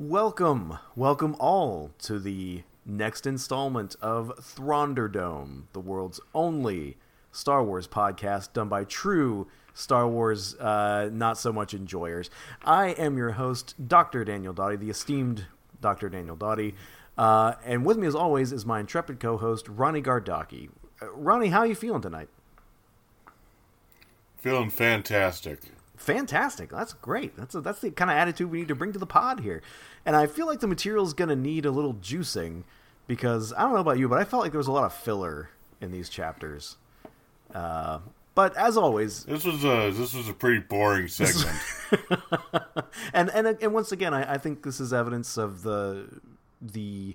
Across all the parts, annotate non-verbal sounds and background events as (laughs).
Welcome, welcome all to the next installment of Thrawnderdome, the world's only Star Wars podcast done by true Star Wars uh, not so much enjoyers. I am your host, Dr. Daniel Dottie, the esteemed Dr. Daniel Dottie. Uh, and with me, as always, is my intrepid co-host Ronnie Gardaki. Uh, Ronnie, how are you feeling tonight? Feeling fantastic. Fantastic. That's great. That's a, that's the kind of attitude we need to bring to the pod here. And I feel like the material is going to need a little juicing because I don't know about you, but I felt like there was a lot of filler in these chapters. Uh, but as always, this was a this was a pretty boring (laughs) segment. (laughs) and and and once again, I, I think this is evidence of the the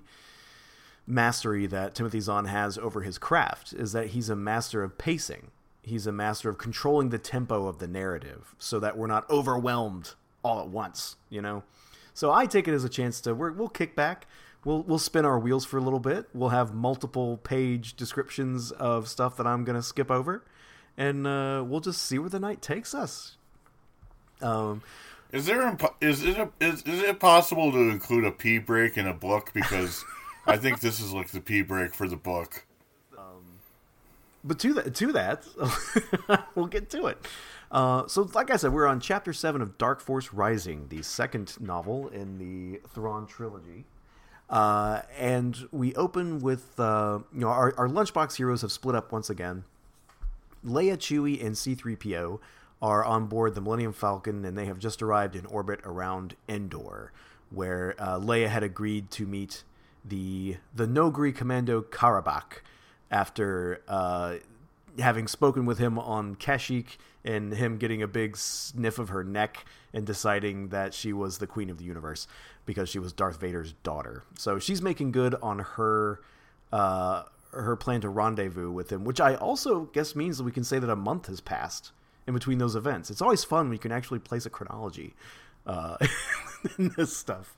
mastery that Timothy Zahn has over his craft. Is that he's a master of pacing. He's a master of controlling the tempo of the narrative so that we're not overwhelmed all at once. You know. So I take it as a chance to we will kick back. We'll we'll spin our wheels for a little bit. We'll have multiple page descriptions of stuff that I'm going to skip over and uh, we'll just see where the night takes us. Um, is there impo- is it a, is is it possible to include a pee break in a book because (laughs) I think this is like the pee break for the book. But to that to that, (laughs) we'll get to it. Uh, so, like I said, we're on chapter seven of Dark Force Rising, the second novel in the Thrawn trilogy. Uh, and we open with uh, you know our, our lunchbox heroes have split up once again Leia, Chewie, and C3PO are on board the Millennium Falcon, and they have just arrived in orbit around Endor, where uh, Leia had agreed to meet the the Noghri Commando Khabarakh after uh, having spoken with him on Kashyyyk and him getting a big sniff of her neck and deciding that she was the queen of the universe because she was Darth Vader's daughter. So she's making good on her uh, her plan to rendezvous with him, which I also guess means that we can say that a month has passed in between those events. It's always fun when you can actually place a chronology uh, (laughs) in this stuff.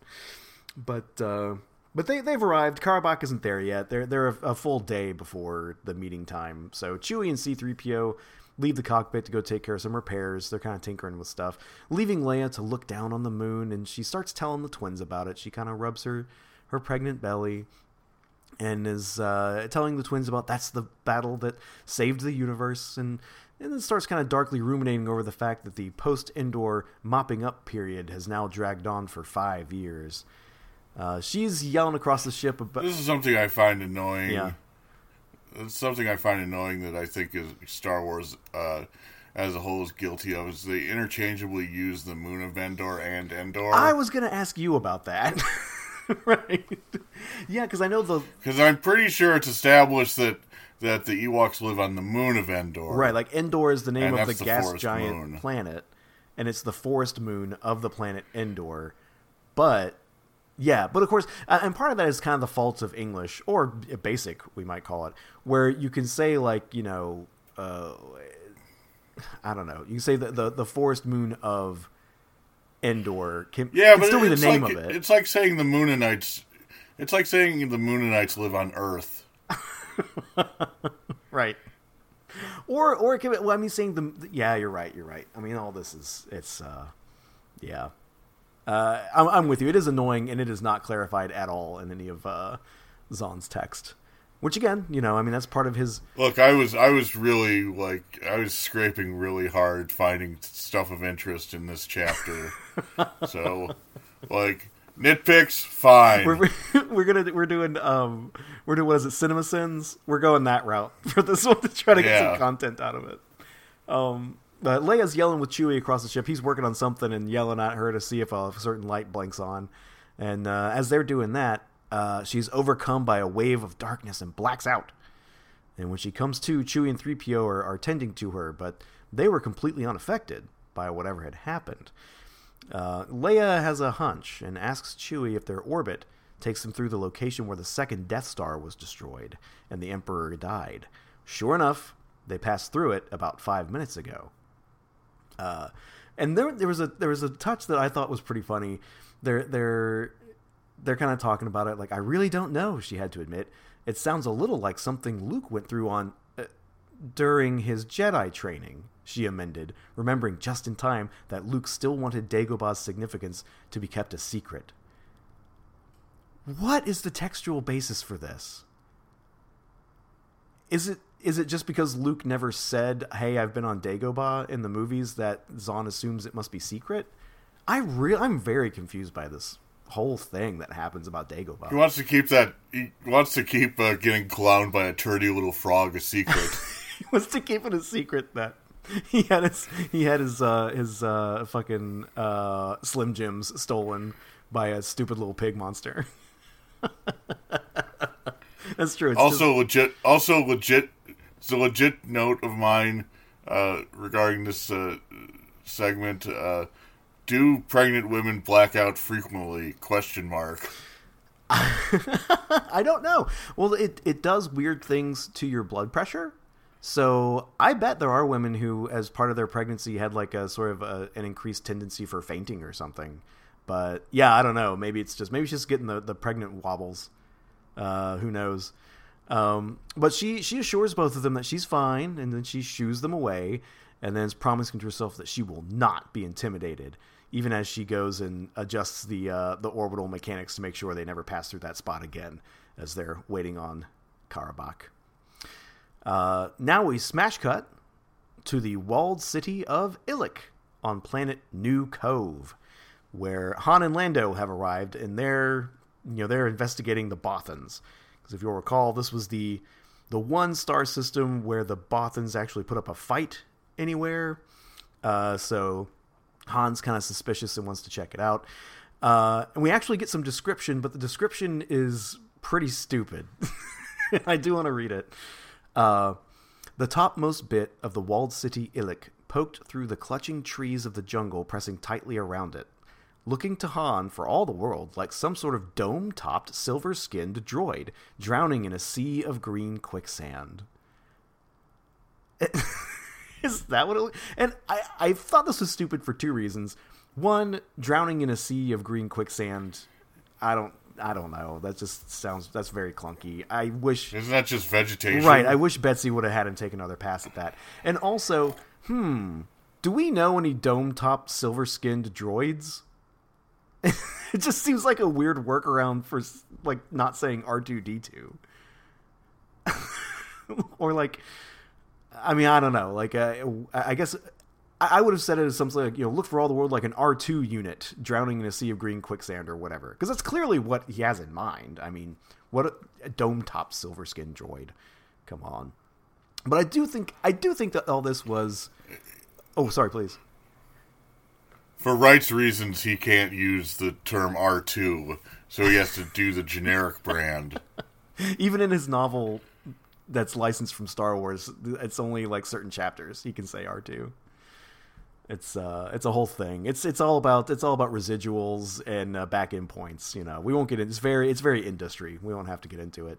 But uh, but they they've arrived. Khabarakh isn't there yet. They're they're a, a, full day before the meeting time. So Chewie and C three PO leave the cockpit to go take care of some repairs. They're kind of tinkering with stuff, leaving Leia to look down on the moon. And she starts telling the twins about it. She kind of rubs her her pregnant belly and is uh, telling the twins about that's the battle that saved the universe and and then starts kind of darkly ruminating over the fact that the post Endor mopping up period has now dragged on for five years. Uh, she's yelling across the ship about. This is something I find annoying. Yeah. It's something I find annoying that I think is Star Wars uh, as a whole is guilty of is they interchangeably use the moon of Endor and Endor. I was going to ask you about that. (laughs) right. Yeah, because I know the. Because I'm pretty sure it's established that that the Ewoks live on the moon of Endor. Right, like Endor is the name of the, the gas giant moon. planet, and it's the forest moon of the planet Endor. But yeah, but of course, and part of that is kind of the faults of English or basic, we might call it, where you can say like you know, uh, I don't know, you can say the the, the forest moon of Endor can, yeah, can but still be the name like, of it. It's like saying the Mooninites. It's like saying the Mooninites live on Earth. (laughs) right. Or or it can well I mean saying the yeah you're right you're right I mean all this is it's uh yeah uh I'm, I'm with you it is annoying and it is not clarified at all in any of uh Zahn's text which again, you know, I mean, that's part of his. Look, I was, I was really like, I was scraping really hard finding stuff of interest in this chapter. (laughs) so, like, nitpicks, fine. We're, (laughs) we're gonna, we're doing, um, we're doing what is it, Cinema Sins? We're going that route (laughs) for this one to try to get yeah. some content out of it. Um, but Leia's yelling with Chewie across the ship. He's working on something and yelling at her to see if a certain light blinks on. And uh, as they're doing that, uh, she's overcome by a wave of darkness and blacks out. And when she comes to, Chewie and 3PO are, are tending to her, but they were completely unaffected by whatever had happened. Uh, Leia has a hunch and asks Chewie if their orbit takes them through the location where the second Death Star was destroyed and the Emperor died. Sure enough, they passed through it about five minutes ago. Uh, and there, there was a there was a touch that I thought was pretty funny. They're they're they're kind of talking about it like I really don't know. She had to admit it sounds a little like something Luke went through on uh, during his Jedi training. She amended, remembering just in time that Luke still wanted Dagobah's significance to be kept a secret. what is the textual basis for this? Is it is it just because Luke never said, "Hey, I've been on Dagobah" in the movies that Zahn assumes it must be secret? I really, I'm very confused by this whole thing that happens about Dagobah. He wants to keep that. He wants to keep uh, getting clowned by a turdy little frog a secret. (laughs) he wants to keep it a secret that he had his he had his uh, his uh, fucking uh, Slim Jims stolen by a stupid little pig monster. (laughs) That's true. It's also just... legit. Also legit. It's a legit note of mine uh, regarding this uh, segment. Uh, do pregnant women black out frequently? Question mark. (laughs) I don't know. Well, it it does weird things to your blood pressure. So I bet there are women who, as part of their pregnancy, had like a sort of a, an increased tendency for fainting or something. But yeah, I don't know. Maybe it's just maybe she's just getting the, the pregnant wobbles. Uh, who knows? Um, but she she assures both of them that she's fine, and then she shoos them away, and then is promising to herself that she will not be intimidated, even as she goes and adjusts the uh, the orbital mechanics to make sure they never pass through that spot again, as they're waiting on Khabarakh. Uh, now we smash cut to the walled city of Ilic on planet New Cov, where Han and Lando have arrived, and they're you know they're investigating the Bothans. Because if you'll recall, this was the the one star system where the Bothans actually put up a fight anywhere. Uh, so Han's kind of suspicious and wants to check it out. Uh, and we actually get some description, but the description is pretty stupid. (laughs) I do want to read it. Uh, the topmost bit of the walled city Ilic poked through the clutching trees of the jungle, pressing tightly around it, looking to Han for all the world like some sort of dome topped, silver skinned droid drowning in a sea of green quicksand. (laughs) Is that what it And I, I thought this was stupid for two reasons. One, drowning in a sea of green quicksand, I don't I don't know. That just sounds that's very clunky. I wish Isn't that just vegetation? Right. I wish Betsy would have had him take another pass at that. And also, hmm, do we know any dome topped silver skinned droids? (laughs) it just seems like a weird workaround for like not saying R two D two, (laughs) or like, I mean, I don't know. Like, uh, I guess I would have said it as something like, you know, look for all the world like an R2 unit drowning in a sea of green quicksand or whatever. Because that's clearly what he has in mind. I mean, what a, a dome top silver skin droid. Come on. But I do think I do think that all this was Oh, sorry, please. For rights reasons he can't use the term R2, so he has to do the generic brand. (laughs) Even in his novel that's licensed from Star Wars, it's only like certain chapters he can say R2. It's uh, it's a whole thing. It's it's all about it's all about residuals and uh, back end points. You know, we won't get into it's very it's very industry. We won't have to get into it.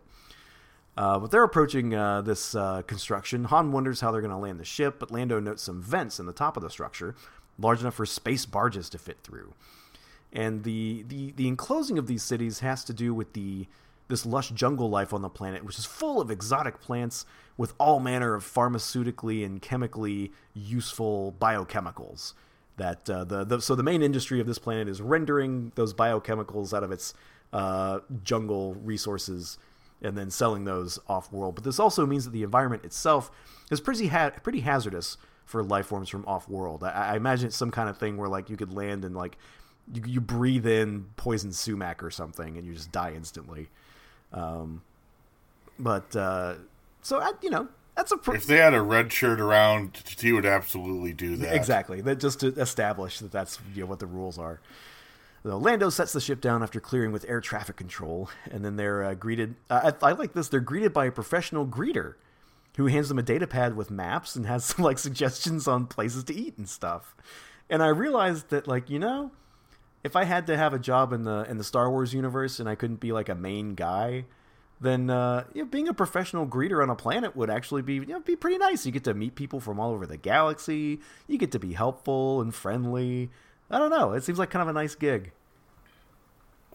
Uh, but they're approaching uh, this uh, construction. Han wonders how they're going to land the ship, but Lando notes some vents in the top of the structure, large enough for space barges to fit through. And the the the enclosing of these cities has to do with the this lush jungle life on the planet, which is full of exotic plants with all manner of pharmaceutically and chemically useful biochemicals. That uh, the, the so the main industry of this planet is rendering those biochemicals out of its uh, jungle resources and then selling those off world. But this also means that the environment itself is pretty ha- pretty hazardous for life forms from off world. I-, I imagine it's some kind of thing where like you could land and like you, you breathe in poison sumac or something and you just die instantly. Um, but uh, so I, you know, that's a. Pr- if they had a red shirt around, he would absolutely do that. Exactly. That just to establish that that's you know, what the rules are. So Lando sets the ship down after clearing with air traffic control, and then they're uh, greeted. Uh, I, I, like this. They're greeted by a professional greeter, who hands them a data pad with maps and has (laughs) some like suggestions on places to eat and stuff. And I realized that, like, you know, if I had to have a job in the in the Star Wars universe and I couldn't be like a main guy, then uh, you know, being a professional greeter on a planet would actually be you know, be pretty nice. You get to meet people from all over the galaxy. You get to be helpful and friendly. I don't know. It seems like kind of a nice gig.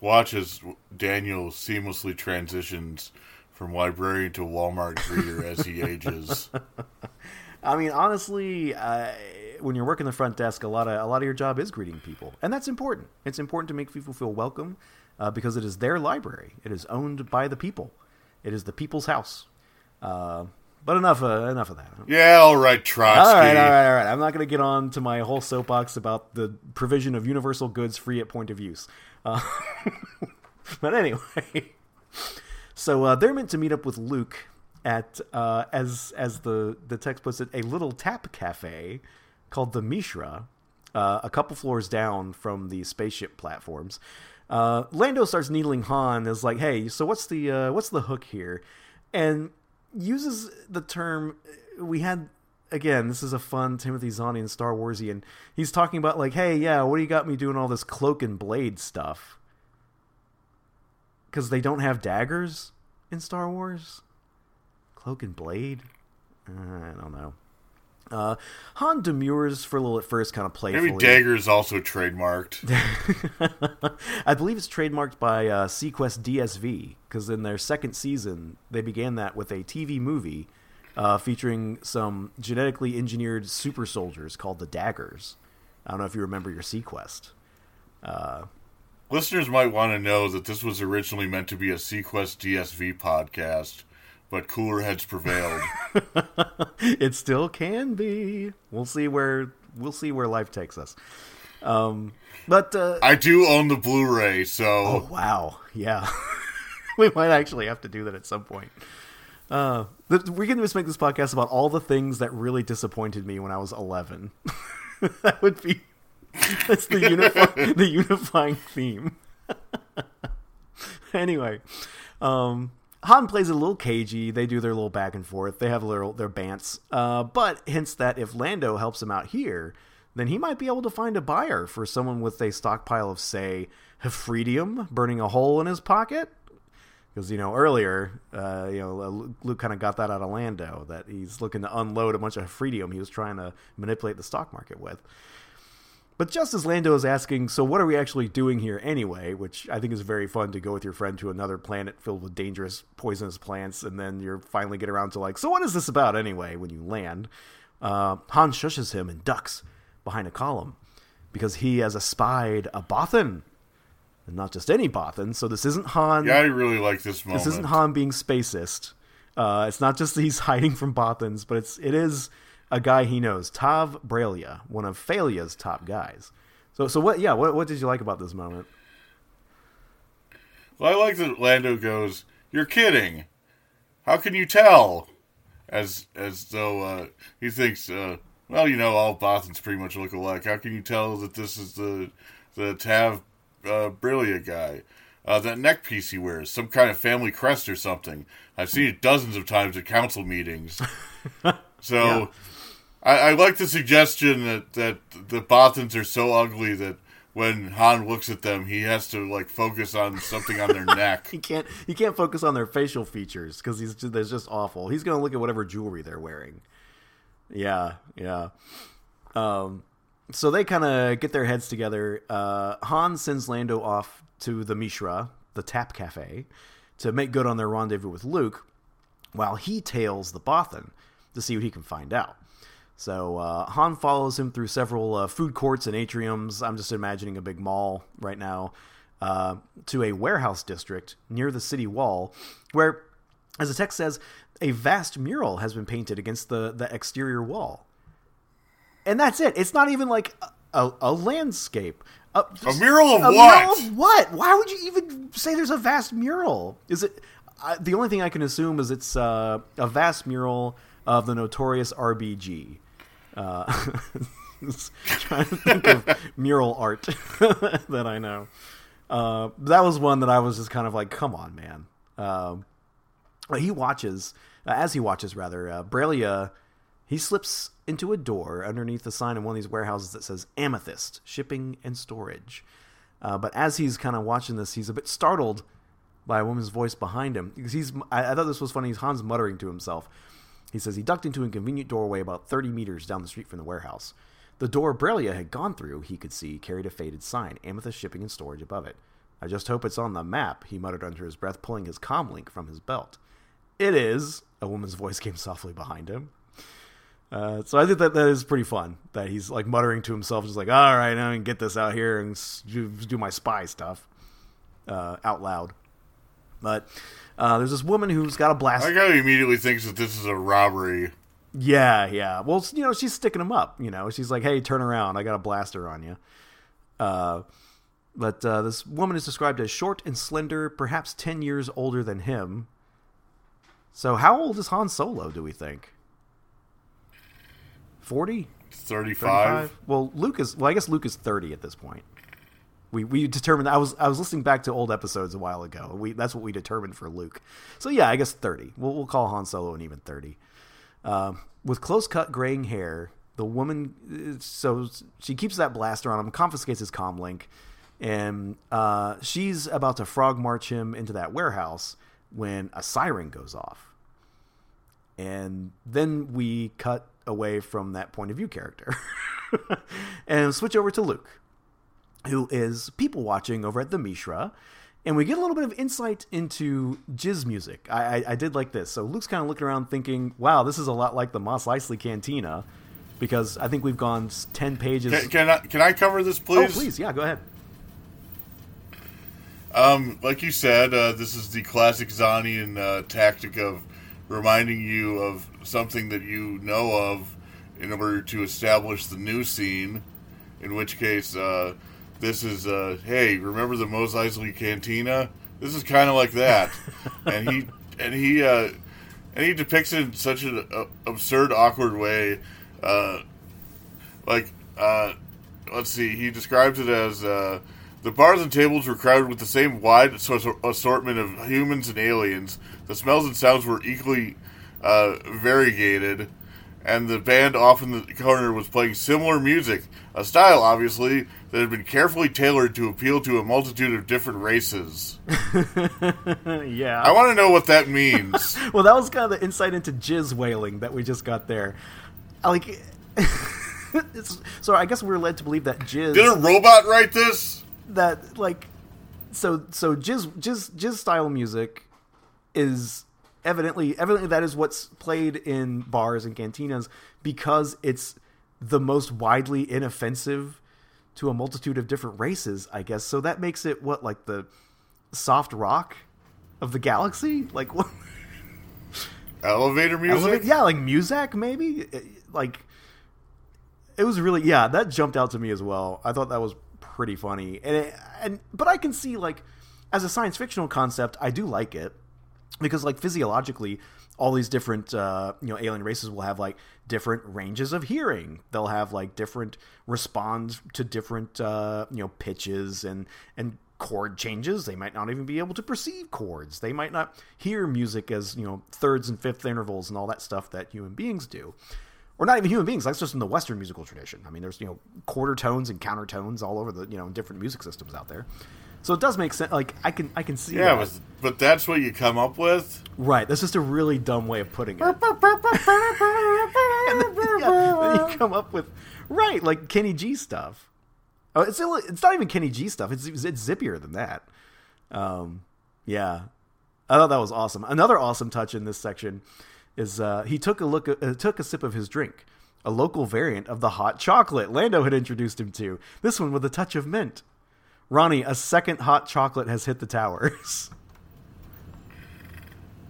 Watch as Daniel seamlessly transitions from librarian to Walmart greeter as he ages. (laughs) I mean, honestly, uh, when you're working the front desk, a lot of a lot of your job is greeting people, and that's important. It's important to make people feel welcome uh, because it is their library. It is owned by the people. It is the people's house. Uh, but enough, uh, enough of that. Yeah, all right, Trotsky. All right, all right, all right. I'm not going to get on to my whole soapbox about the provision of universal goods free at point of use. Uh, (laughs) but anyway, so uh, they're meant to meet up with Luke at, uh, as as the the text puts it, a little tap cafe called the Mishra, uh, a couple floors down from the spaceship platforms. Uh, Lando starts needling Han is like, "Hey, so what's the uh, what's the hook here?" And uses the term we had again this is a fun timothy zahnian star warsian he's talking about like hey yeah what do you got me doing all this cloak and blade stuff because they don't have daggers in star wars cloak and blade uh, i don't know uh, Han demurs for a little at first, kind of playfully. Maybe dagger is also trademarked. (laughs) I believe it's trademarked by uh, seaQuest DSV because in their second season they began that with a TV movie uh, featuring some genetically engineered super soldiers called the Daggers. I don't know if you remember your seaQuest. Uh, Listeners might want to know that this was originally meant to be a seaQuest DSV podcast but cooler heads prevailed. (laughs) it still can be. We'll see where we'll see where life takes us. Um, but uh, I do own the Blu-ray, so oh wow, yeah, (laughs) we might actually have to do that at some point. Uh, we can just make this podcast about all the things that really disappointed me when I was eleven. (laughs) that would be (laughs) that's the unifying (laughs) the unifying theme. (laughs) anyway, um, Han plays a little cagey. They do their little back and forth. They have their their bants, uh, but hints that if Lando helps him out here, then he might be able to find a buyer for someone with a stockpile of, say, hfredium burning a hole in his pocket. Because you know earlier, uh, you know Luke kind of got that out of Lando that he's looking to unload a bunch of hfredium he was trying to manipulate the stock market with. But just as Lando is asking, so what are we actually doing here anyway? Which I think is very fun to go with your friend to another planet filled with dangerous, poisonous plants, and then you're finally get around to like, so what is this about anyway? When you land, uh, Han shushes him and ducks behind a column because he has espied a Bothan, and not just any Bothan. So this isn't Han. Yeah, I really like this moment. This isn't Han being spacist. Uh, it's not just that he's (laughs) hiding from Bothans, but it's it is a guy he knows, Tav Bralia, one of Fey'lya's top guys. So, so what? Yeah, what what did you like about this moment? Well, I like that Lando goes, "You're kidding. How can you tell?" As as though uh, he thinks, uh, well, you know, all Bothans pretty much look alike. How can you tell that this is the the Tav uh, guy? Uh, that neck piece he wears, some kind of family crest or something. I've seen it dozens of times at council meetings. (laughs) so. Yeah I, I like the suggestion that that the Bothans are so ugly that when Han looks at them, he has to like focus on something on their (laughs) neck. he can't. He can't focus on their facial features because he's just, they're just awful. He's gonna look at whatever jewelry they're wearing. Yeah, yeah. Um, so they kind of get their heads together. Uh, Han sends Lando off to the Mishra, the Tap Cafe, to make good on their rendezvous with Luke, while he tails the Bothan to see what he can find out. So uh, Han follows him through several uh, food courts and atriums. I'm just imagining a big mall right now. Uh, to a warehouse district near the city wall, where, as the text says, a vast mural has been painted against the, the exterior wall. And that's it. It's not even like a, a landscape. A, a mural of a what? Mural of what? Why would you even say there's a vast mural? Is it the only thing I can assume is it's uh, a vast mural of the notorious RBG. Uh, (laughs) trying to think of mural art (laughs) that I know. Uh, that was one that I was just kind of like, come on, man. Uh, he watches, uh, as he watches, rather, uh, Bralia, he slips into a door underneath the sign in one of these warehouses that says Amethyst, Shipping and Storage. Uh, but as he's kind of watching this, he's a bit startled by a woman's voice behind him. Because he's, I, I thought this was funny. Hans muttering to himself. He says he ducked into a convenient doorway about 30 meters down the street from the warehouse. The door Bralia had gone through, he could see, carried a faded sign, Amethyst Shipping and Storage above it. I just hope it's on the map, he muttered under his breath, pulling his comlink from his belt. It is, a woman's (laughs) voice came softly behind him. Uh, so I think that that is pretty fun. That he's like muttering to himself, just like, "All right, I can get this out here and do my spy stuff uh, out loud." But uh, there's this woman who's got a blast. I guy immediately thinks that this is a robbery. Yeah, yeah. Well, you know, she's sticking him up. You know, she's like, "Hey, turn around! I got a blaster on you." Uh, but uh, this woman is described as short and slender, perhaps ten years older than him. So, how old is Han Solo? Do we think? 40? 35? Well, Luke is. Well, I guess Luke is thirty at this point. We we determined. I was I was listening back to old episodes a while ago. We that's what we determined for Luke. So yeah, I guess thirty. We'll we'll call Han Solo an even thirty. Uh, with close cut graying hair, the woman. So she keeps that blaster on him, confiscates his comm link, and uh, she's about to frog march him into that warehouse when a siren goes off. And then we cut away from that point of view character (laughs) and switch over to Luke, who is people watching over at the Mishra. And we get a little bit of insight into Jizz music. I, I, I did like this. So Luke's kind of looking around thinking, wow, this is a lot like the Mos Eisley Cantina. Because I think we've gone 10 pages. Can, can, I, can I cover this, please? Oh, please. Yeah, go ahead. Um, like you said, uh, this is the classic Zahnian uh, tactic of reminding you of something that you know of in order to establish the new scene. In which case, uh, this is, uh, hey, remember the Mos Eisley Cantina? This is kind of like that, (laughs) and he and he uh, and he depicts it in such an uh, absurd, awkward way. Uh, like, uh, let's see, he describes it as uh, the bars and tables were crowded with the same wide assortment of humans and aliens. The smells and sounds were equally uh, variegated, and the band off in the corner was playing similar music, a style, obviously, that had been carefully tailored to appeal to a multitude of different races. (laughs) yeah. I want to know what that means. (laughs) well, that was kind of the insight into jizz wailing that we just got there. Like, (laughs) so I guess we were led to believe that jizz. Did a robot write this? That like, so so jizz jizz jizz style music is evidently evidently that is what's played in bars and cantinas because it's the most widely inoffensive to a multitude of different races, I guess. So that makes it what like the soft rock of the galaxy, like what? Elevator music? Elevator, yeah, like Muzak maybe. Like it was really yeah, that jumped out to me as well. I thought that was pretty funny. And it, and but I can see like as a science fictional concept, I do like it because like physiologically all these different uh, you know alien races will have like different ranges of hearing. They'll have like different respond to different uh, you know pitches and and chord changes. They might not even be able to perceive chords. They might not hear music as you know thirds and fifth intervals and all that stuff that human beings do. Or not even human beings. That's just in the western musical tradition. I mean there's you know quarter tones and counter tones all over the you know different music systems out there so it does make sense. Like I can I can see. Yeah, but, but, that's what you come up with. Right. That's just a really dumb way of putting it. and then, yeah, then you come up with right like Kenny G stuff. Oh, it's it's not even Kenny G stuff. It's it's zippier than that. Um, yeah, I thought that was awesome. Another awesome touch in this section is uh, he took a look uh, took a sip of his drink, a local variant of the hot chocolate Lando had introduced him to. This one with a touch of mint. Ronnie, a second hot chocolate has hit the towers. (laughs)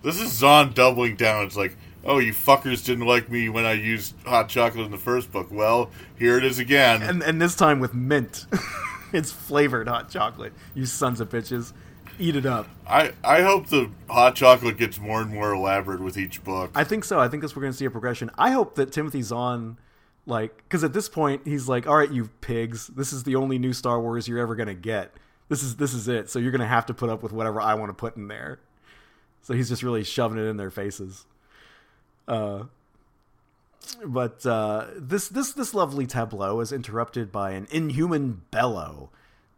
This is Zahn doubling down. It's like, oh, you fuckers didn't like me when I used hot chocolate in the first book. Well, here it is again. And, and this time with mint. (laughs) it's flavored hot chocolate. You sons of bitches. Eat it up. I, I hope the hot chocolate gets more and more elaborate with each book. I think so. I think we're going to see a progression. I hope that Timothy Zahn like, because at this point he's like, "All right, you pigs, this is the only new Star Wars you're ever gonna get. This is this is it. So you're gonna have to put up with whatever I want to put in there." So he's just really shoving it in their faces. Uh, but uh, this this this lovely tableau is interrupted by an inhuman bellow,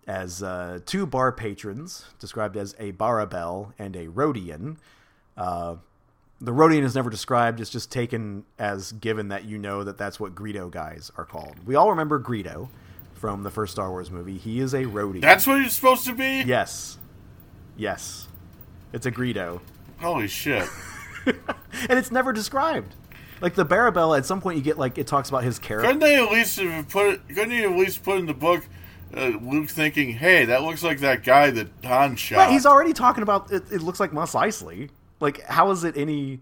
as uh, two bar patrons, described as a Barabel and a Rodian, uh, the Rodian is never described. It's just taken as given that you know that that's what Greedo guys are called. We all remember Greedo from the first Star Wars movie. He is a Rodian. That's what he's supposed to be? Yes. Yes. It's a Greedo. Holy shit. (laughs) and it's never described. Like the Barabel, at some point you get like it talks about his character. Couldn't they at least have put? Couldn't he at least put in the book? Uh, Luke thinking, "Hey, that looks like that guy that Han shot." Right, he's already talking about it. It looks like Mos Eisley. Like, how is it any?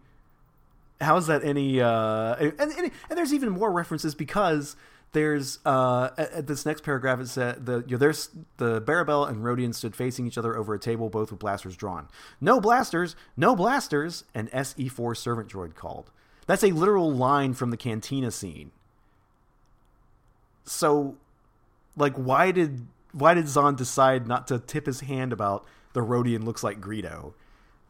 How is that any? Uh, and, and and there's even more references because there's uh, at, at this next paragraph it said the you know, there's the Barabel and Rodian stood facing each other over a table, both with blasters drawn. No blasters, no blasters. An SE4 servant droid called. That's a literal line from the cantina scene. So, like, why did why did Zahn decide not to tip his hand about the Rodian looks like Greedo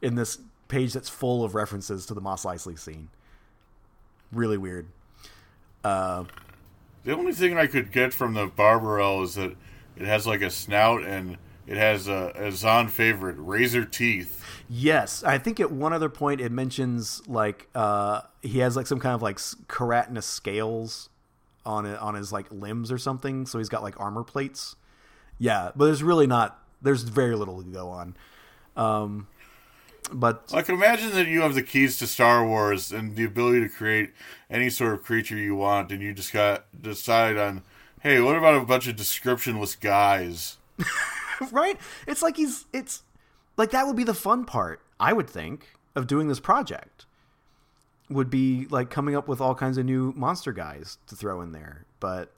in this page that's full of references to the Mos Eisley scene? Really weird. Uh, the only thing I could get from the Barabel is that it has like a snout and it has a, a Zahn favorite, razor teeth. Yes, I think at one other point it mentions like uh, he has like some kind of like keratinous scales on it on his like limbs or something. So he's got like armor plates. Yeah, but there's really not. There's very little to go on. Um, but I can imagine that you have the keys to Star Wars and the ability to create any sort of creature you want, and you just got decide on, hey, what about a bunch of descriptionless guys? (laughs) right? It's like he's it's like that would be the fun part, I would think, of doing this project. Would be like coming up with all kinds of new monster guys to throw in there. But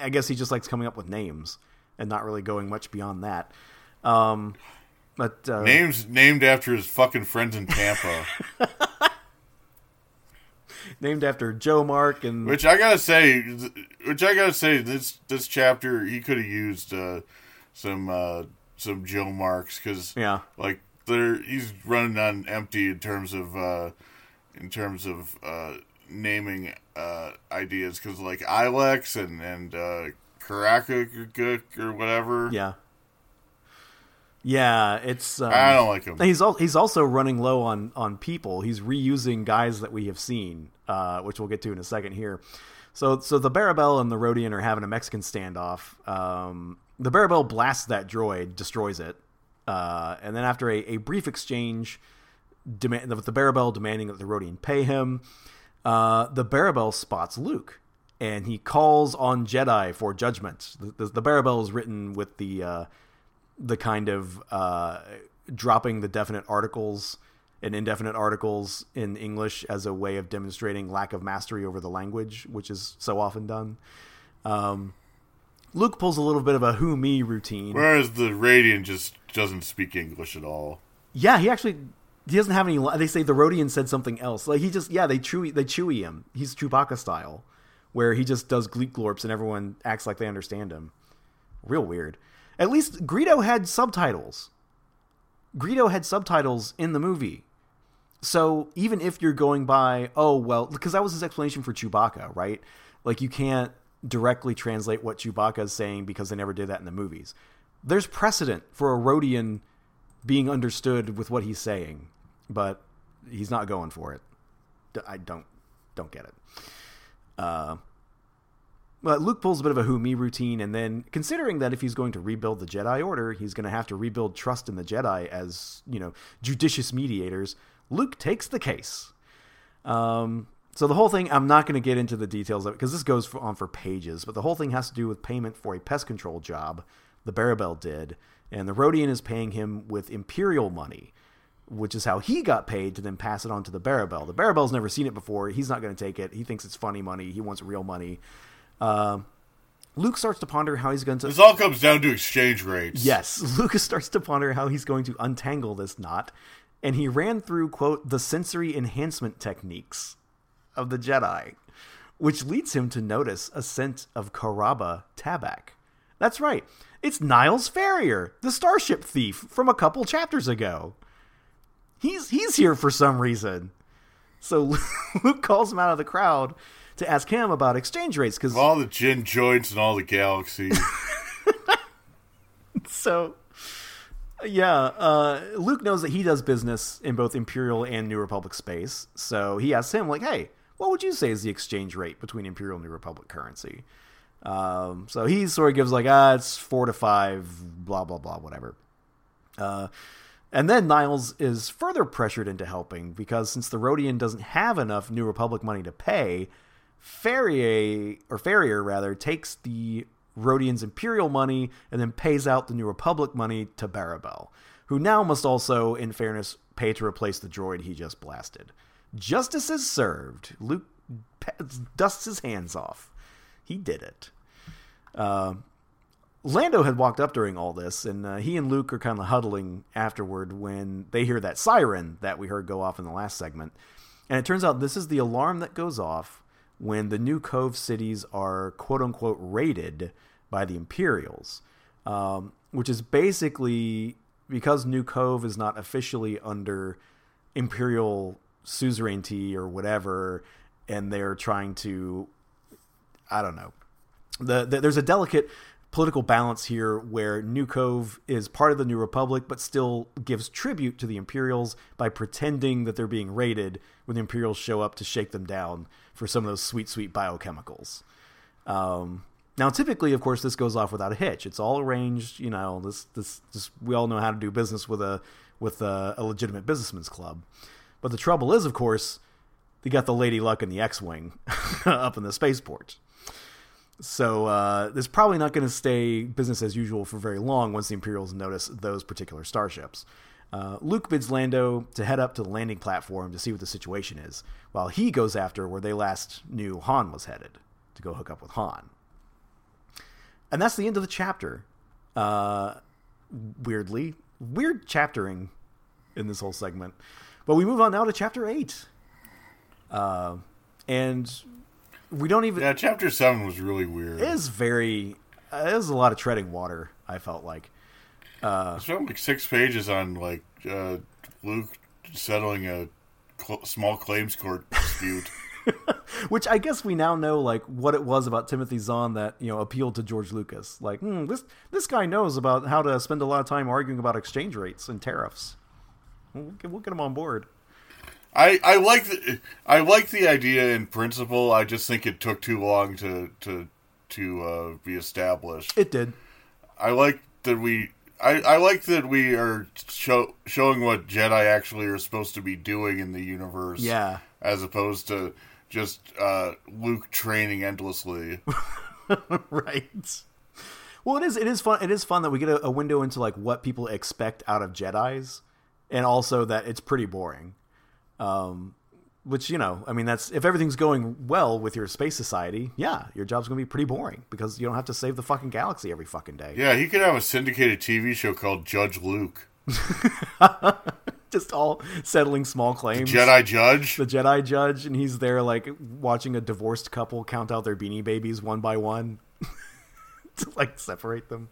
I guess he just likes coming up with names and not really going much beyond that. Um, but uh, names named after his fucking friends in Tampa. (laughs) named after Joe Mark and which I gotta say, which I gotta say, this this chapter he could have used uh, some uh, some Joe Marks because yeah, like there he's running on empty in terms of uh, in terms of uh, naming uh, ideas because like Ilex and and uh, Karaka or whatever. Yeah. Yeah, it's. Um, I don't like him. He's al- he's also running low on on people. He's reusing guys that we have seen, uh, which we'll get to in a second here. So so the Barabel and the Rodian are having a Mexican standoff. Um, the Barabel blasts that droid, destroys it, uh, and then after a, a brief exchange, demand with the Barabel demanding that the Rodian pay him, uh, the Barabel spots Luke, and he calls on Jedi for judgment. The, the, the Barabel is written with the uh, the kind of uh, dropping the definite articles and indefinite articles in English as a way of demonstrating lack of mastery over the language, which is so often done. Um, Luke pulls a little bit of a who me routine. Whereas the Rodian just doesn't speak English at all. Yeah, he actually he doesn't have any. They say the Rodian said something else. Like he just yeah they chewy they chewy him. He's Chewbacca style, where he just does gleek glorps and everyone acts like they understand him. Real weird. At least Greedo had subtitles. Greedo had subtitles in the movie. So even if you're going by, oh well, because that was his explanation for Chewbacca, right? Like you can't directly translate what Chewbacca is saying because they never did that in the movies. There's precedent for a Rodian being understood with what he's saying, but he's not going for it. I don't don't get it. Uh, but Luke pulls a bit of a who me routine, and then considering that if he's going to rebuild the Jedi Order, he's going to have to rebuild trust in the Jedi as you know judicious mediators. Luke takes the case. Um, so the whole thing, I'm not going to get into the details of it because this goes for, on for pages, but the whole thing has to do with payment for a pest control job the Barabel did, and the Rodian is paying him with Imperial money, which is how he got paid to then pass it on to the Barabel. The Barabel's never seen it before. He's not going to take it. He thinks it's funny money. He wants real money. Uh, Luke starts to ponder how he's going to. This all comes down to exchange rates. Yes, (laughs) Lucas starts to ponder how he's going to untangle this knot, and he ran through quote the sensory enhancement techniques of the Jedi, which leads him to notice a scent of Carababba tabac. That's right, it's Niles Ferrier, the starship thief from a couple chapters ago. He's he's here for some reason. So (laughs) Luke calls him out of the crowd to ask him about exchange rates because all the gin joints and all the galaxies. (laughs) so yeah, uh, Luke knows that he does business in both Imperial and New Republic space, so he asks him like, "Hey, what would you say is the exchange rate between Imperial and New Republic currency? Um, so he sort of gives like, ah, it's four to five, blah blah blah, whatever. Uh, And then Niles is further pressured into helping because since the Rodian doesn't have enough New Republic money to pay, Ferrier or Ferrier rather takes the Rodian's Imperial money and then pays out the New Republic money to Barabel, who now must also, in fairness, pay to replace the droid he just blasted. Justice is served. Luke dusts his hands off. He did it. Uh, Lando had walked up during all this, and uh, he and Luke are kind of huddling afterward when they hear that siren that we heard go off in the last segment. And it turns out this is the alarm that goes off when the New Cov cities are quote unquote raided by the Imperials, um, which is basically because New Cov is not officially under Imperial suzerainty or whatever, and they're trying to, I don't know. The, the, there's a delicate political balance here where New Cov is part of the New Republic, but still gives tribute to the Imperials by pretending that they're being raided when the Imperials show up to shake them down for some of those sweet, sweet biochemicals. Um, now, typically, of course, this goes off without a hitch. It's all arranged. You know, this, this, this we all know how to do business with a with a, a legitimate businessman's club. But the trouble is, of course, they got the Lady Luck and the X-wing (laughs) up in the spaceport. So uh, this probably not going to stay business as usual for very long once the Imperials notice those particular starships. Uh, Luke bids Lando to head up to the landing platform to see what the situation is, while he goes after where they last knew Han was headed to go hook up with Han. And that's the end of the chapter. Uh, weirdly, weird chaptering in this whole segment. But we move on now to chapter eight. Uh, and we don't even. Yeah, chapter seven was really weird. It is very. Uh, it was a lot of treading water. I felt like. Uh, spent like six pages on like uh, Luke settling a cl- small claims court dispute. (laughs) (laughs) Which I guess we now know, like what it was about Timothy Zahn that you know appealed to George Lucas. Like, hmm, this this guy knows about how to spend a lot of time arguing about exchange rates and tariffs. We'll get, we'll get him on board. I, I like the I like the idea in principle. I just think it took too long to to to uh, be established. It did. I like that we. I, I like that we are show, showing what Jedi actually are supposed to be doing in the universe. Yeah. As opposed to just uh, Luke training endlessly. (laughs) right. Well, it is. It is fun. It is fun that we get a, a window into like what people expect out of Jedi's, and also that it's pretty boring. Um, which you know, I mean, that's if everything's going well with your space society, yeah, your job's gonna be pretty boring because you don't have to save the fucking galaxy every fucking day. Yeah, he could have a syndicated TV show called Judge Luke. (laughs) Just all settling small claims. The Jedi Judge. The Jedi Judge, and he's there like watching a divorced couple count out their beanie babies one by one (laughs) to like separate them.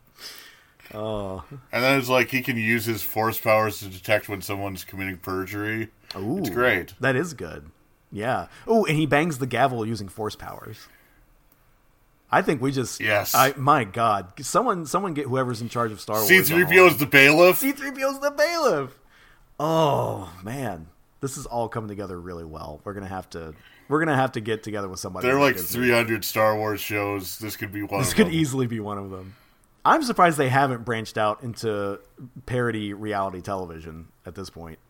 Oh. And then it's like he can use his force powers to detect when someone's committing perjury. Ooh, it's great. That is good. Yeah. Oh, and he bangs the gavel using force powers. I think we just yes. I my God, someone someone get whoever's in charge of Star Wars. C three PO is the bailiff. C three PO is the bailiff. Oh man, this is all coming together really well. We're gonna have to we're gonna have to get together with somebody. There are like three hundred Star Wars shows. This could be one. This could them. easily be one of them. I'm surprised they haven't branched out into parody reality television at this point.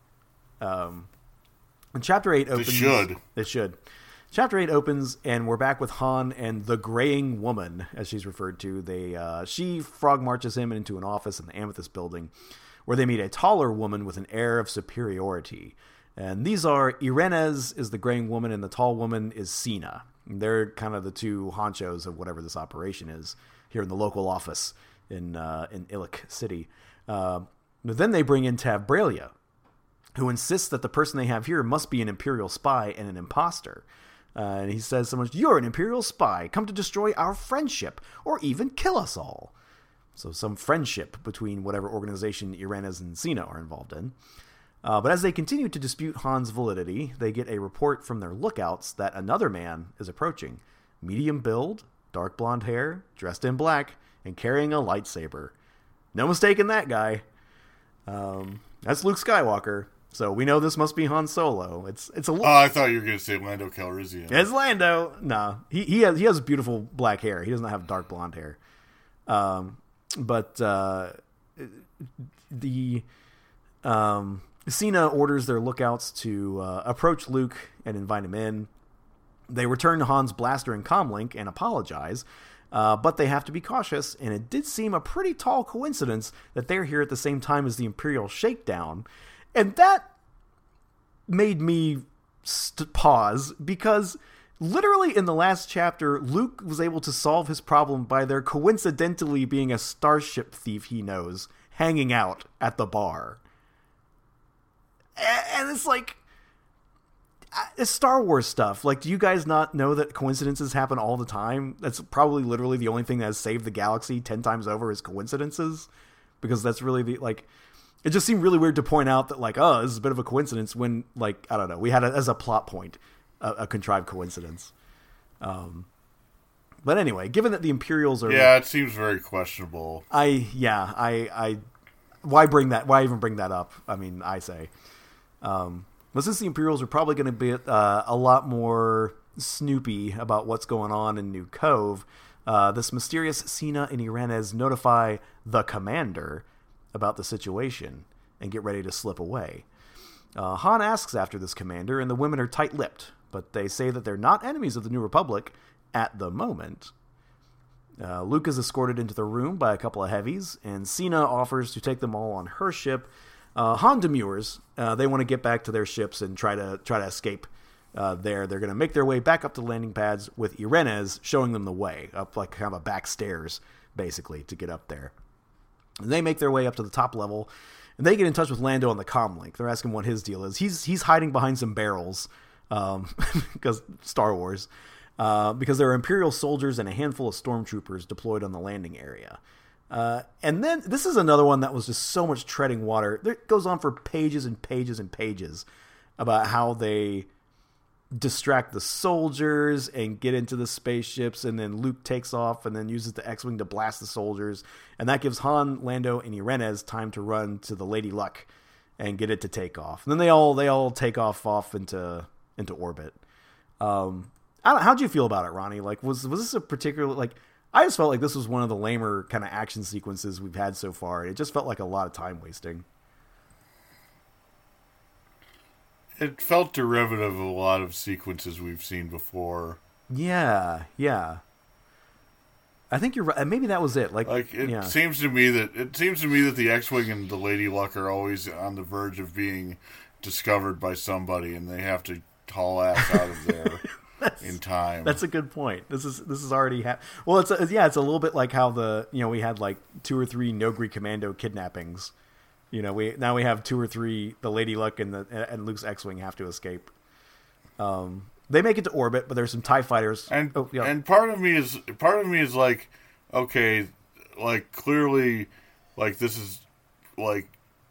Um, and chapter eight opens. It should. They should. Chapter eight opens, and we're back with Han and the Graying Woman, as she's referred to. They uh, she frog marches him into an office in the Amethyst Building, where they meet a taller woman with an air of superiority. And these are Irenez is the Graying Woman, and the tall woman is Sena. They're kind of the two honchos of whatever this operation is here in the local office in uh, in Ilic City. Uh, then they bring in Tav Bralia, who insists that the person they have here must be an Imperial spy and an impostor. Uh, and he says so much, You're an Imperial spy, come to destroy our friendship, or even kill us all. So, some friendship between whatever organization Irenez and Sena are involved in. Uh, but as they continue to dispute Han's validity, they get a report from their lookouts that another man is approaching. Medium build, dark blonde hair, dressed in black, and carrying a lightsaber. No mistake in that guy. Um, that's Luke Skywalker. So we know this must be Han Solo. It's it's a. Oh, I thought you were going to say Lando Calrissian. It's Lando. No, he he has he has beautiful black hair. He doesn't have dark blonde hair. Um, but uh, the Um, Sena orders their lookouts to uh, approach Luke and invite him in. They return to Han's blaster and comlink and apologize, uh, but they have to be cautious. And it did seem a pretty tall coincidence that they're here at the same time as the Imperial shakedown, and that made me st- pause because literally in the last chapter, Luke was able to solve his problem by there coincidentally being a starship thief he knows hanging out at the bar. And it's like, it's Star Wars stuff. Like, do you guys not know that coincidences happen all the time? That's probably literally the only thing that has saved the galaxy 10 times over is coincidences. Because that's really the, like, it just seemed really weird to point out that, like, oh, this is a bit of a coincidence when, like, I don't know, we had it as a plot point, a, a contrived coincidence. Um, but anyway, given that the Imperials are. Yeah, it seems very questionable. I, yeah, I, I, why bring that, why even bring that up? I mean, I say. Um, but since the Imperials are probably going to be uh, a lot more snoopy about what's going on in New Cov, uh, this mysterious Sena and Irenez notify the commander about the situation and get ready to slip away. Uh, Han asks after this commander, and the women are tight lipped, but they say that they're not enemies of the New Republic at the moment. Uh, Luke is escorted into the room by a couple of heavies, and Sena offers to take them all on her ship uh, Han demurs. Uh, they want to get back to their ships and try to try to escape. Uh, there, they're going to make their way back up to the landing pads with Irenez showing them the way up, like kind of a back stairs, basically, to get up there. They make their way up to the top level, and they get in touch with Lando on the comlink. They're asking what his deal is. He's he's hiding behind some barrels, um, (laughs) because Star Wars, uh, because there are Imperial soldiers and a handful of stormtroopers deployed on the landing area. Uh, and then this is another one that was just so much treading water. It goes on for pages and pages and pages about how they distract the soldiers and get into the spaceships, and then Luke takes off and then uses the X-wing to blast the soldiers, and that gives Han, Lando, and Irenez time to run to the Lady Luck and get it to take off. And then they all they all take off off into into orbit. Um, how'd you feel about it, Ronnie? Like, was was this a particular like? I just felt like this was one of the lamer kind of action sequences we've had so far. It just felt like a lot of time wasting. It felt derivative of a lot of sequences we've seen before. Yeah, yeah. I think you're right. Maybe that was it. Like, like it yeah. seems to me that it seems to me that the X-wing and the Lady Luck are always on the verge of being discovered by somebody, and they have to haul ass out of there. (laughs) in time. That's a good point. This is this is already ha- well. It's a, yeah. It's a little bit like how the you know we had like two or three Noghri Commando kidnappings. You know, we now we have two or three. The Lady Luck and the and Luke's X-wing have to escape. Um, they make it to orbit, but there's some Tie fighters. And oh, yeah. and part of me is part of me is like, okay, like clearly, like this is like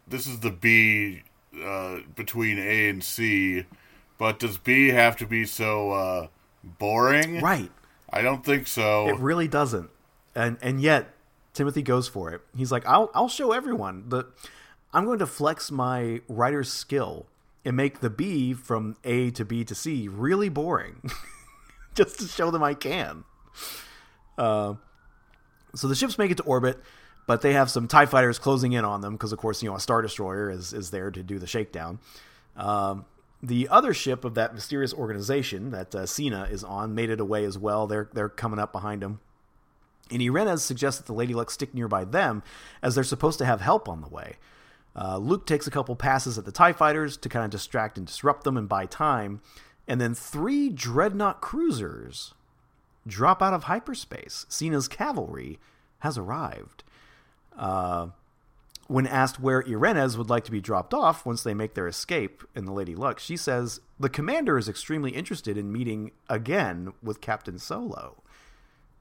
this is the B uh, between A and C but does B have to be so uh, boring? Right. I don't think so. It really doesn't. And and yet Timothy goes for it. He's like, I'll I'll show everyone that I'm going to flex my writer's skill and make the B from A to B to C really boring, (laughs) just to show them I can. Uh, so the ships make it to orbit, but they have some Tie fighters closing in on them because, of course, you know a Star Destroyer is is there to do the shakedown. Um, the other ship of that mysterious organization that uh, Sena is on made it away as well. They're they're coming up behind him. And Irenez suggests that the Lady Luck stick nearby them, as they're supposed to have help on the way. Uh, Luke takes a couple passes at the TIE fighters to kind of distract and disrupt them and buy time. And then three dreadnought cruisers drop out of hyperspace. Sena's cavalry has arrived. Uh, when asked where Irenez would like to be dropped off once they make their escape in the Lady Luck, she says the commander is extremely interested in meeting again with Captain Solo.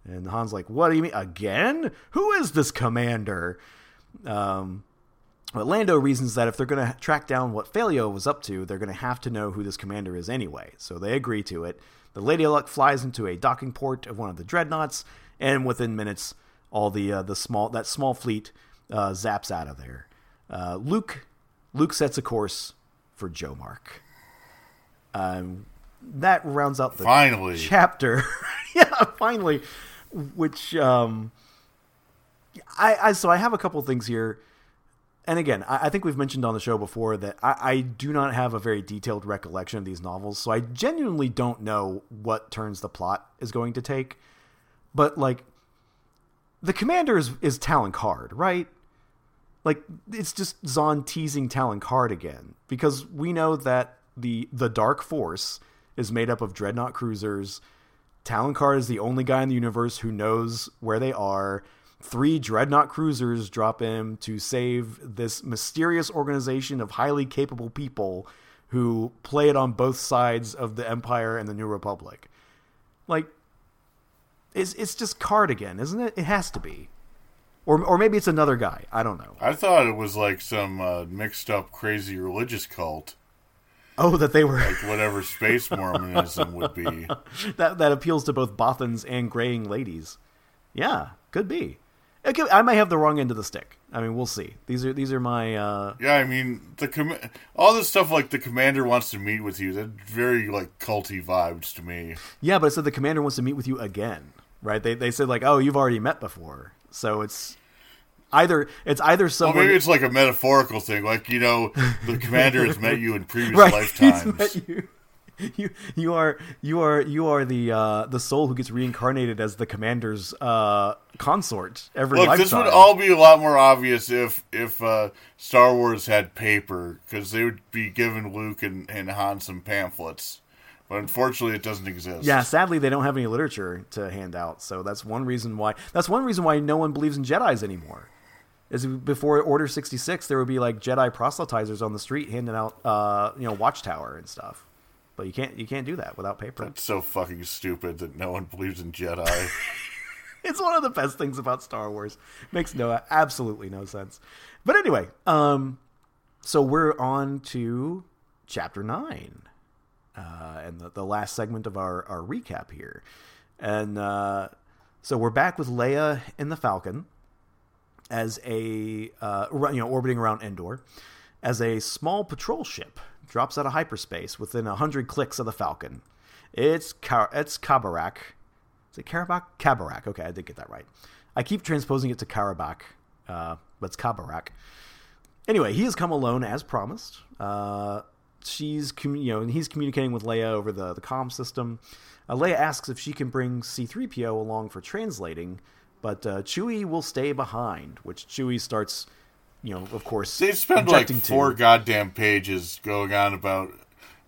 And Han's like, "What do you mean again? Who is this commander?" Um, but Lando reasons that if they're going to track down what Fey'lya was up to, they're going to have to know who this commander is anyway. So they agree to it. The Lady Luck flies into a docking port of one of the dreadnoughts, and within minutes, all the uh, the small that small fleet uh, zaps out of there. Uh, Luke Luke sets a course for Jomark. Um, that rounds out the finally chapter. (laughs) yeah, finally. Which um, I, I so I have a couple things here. And again, I, I, think we've mentioned on the show before that I, I, do not have a very detailed recollection of these novels, so I genuinely don't know what turns the plot is going to take. But like, the commander is, is Talon Karrde, right? Like, it's just Zahn teasing Talon Karrde again because we know that the the Dark Force is made up of dreadnought cruisers. Talon Karrde is the only guy in the universe who knows where they are three dreadnought cruisers drop in to save this mysterious organization of highly capable people who play it on both sides of the Empire and the New Republic. Like, it's it's just Cardigan, isn't it? It has to be, or or maybe it's another guy. I don't know. I thought it was like some uh, mixed up, crazy religious cult. Oh, that they were like whatever space Mormonism would be. (laughs) that that appeals to both Bothans and graying ladies. Yeah, could be. I may have the wrong end of the stick. I mean, we'll see. These are these are my. Uh... Yeah, I mean the com- all this stuff like the commander wants to meet with you. That very like culty vibes to me. Yeah, but it said the commander wants to meet with you again, right? They they said like, oh, you've already met before, so it's either it's either someone. Well, maybe it's like a metaphorical thing, like you know, the (laughs) commander has met you in previous right, (laughs) lifetimes. (laughs) you you are you are you are the uh, the soul who gets reincarnated as the commander's uh, consort every Look, lifetime. this would all be a lot more obvious if if uh, Star Wars had paper because they would be giving Luke and, and Han some pamphlets. But unfortunately, it doesn't exist. Yeah, sadly, they don't have any literature to hand out. So that's one reason why. That's one reason why no one believes in Jedi's anymore. Is before Order sixty six, there would be like Jedi proselytizers on the street handing out, uh, you know, Watchtower and stuff. But you can't you can't do that without paper. That's so fucking stupid that no one believes in Jedi. (laughs) it's one of the best things about Star Wars. Makes no absolutely no sense. But anyway, um, so we're on to chapter nine, uh, and the, the last segment of our our recap here, and uh, so we're back with Leia in the Falcon as a uh, you know orbiting around Endor as a small patrol ship drops out of hyperspace within 100 clicks of the Falcon. It's Car- it's Khabarakh. Is it Karabak? Khabarakh. Okay, I did get that right. I keep transposing it to Karabak, uh, but it's Khabarakh. Anyway, he has come alone as promised. Uh, she's commu- you know, and he's communicating with Leia over the the comm system. Uh, Leia asks if she can bring C-3PO along for translating, but uh, Chewie will stay behind, which Chewie starts you know, of course, they spend like four to. goddamn pages going on about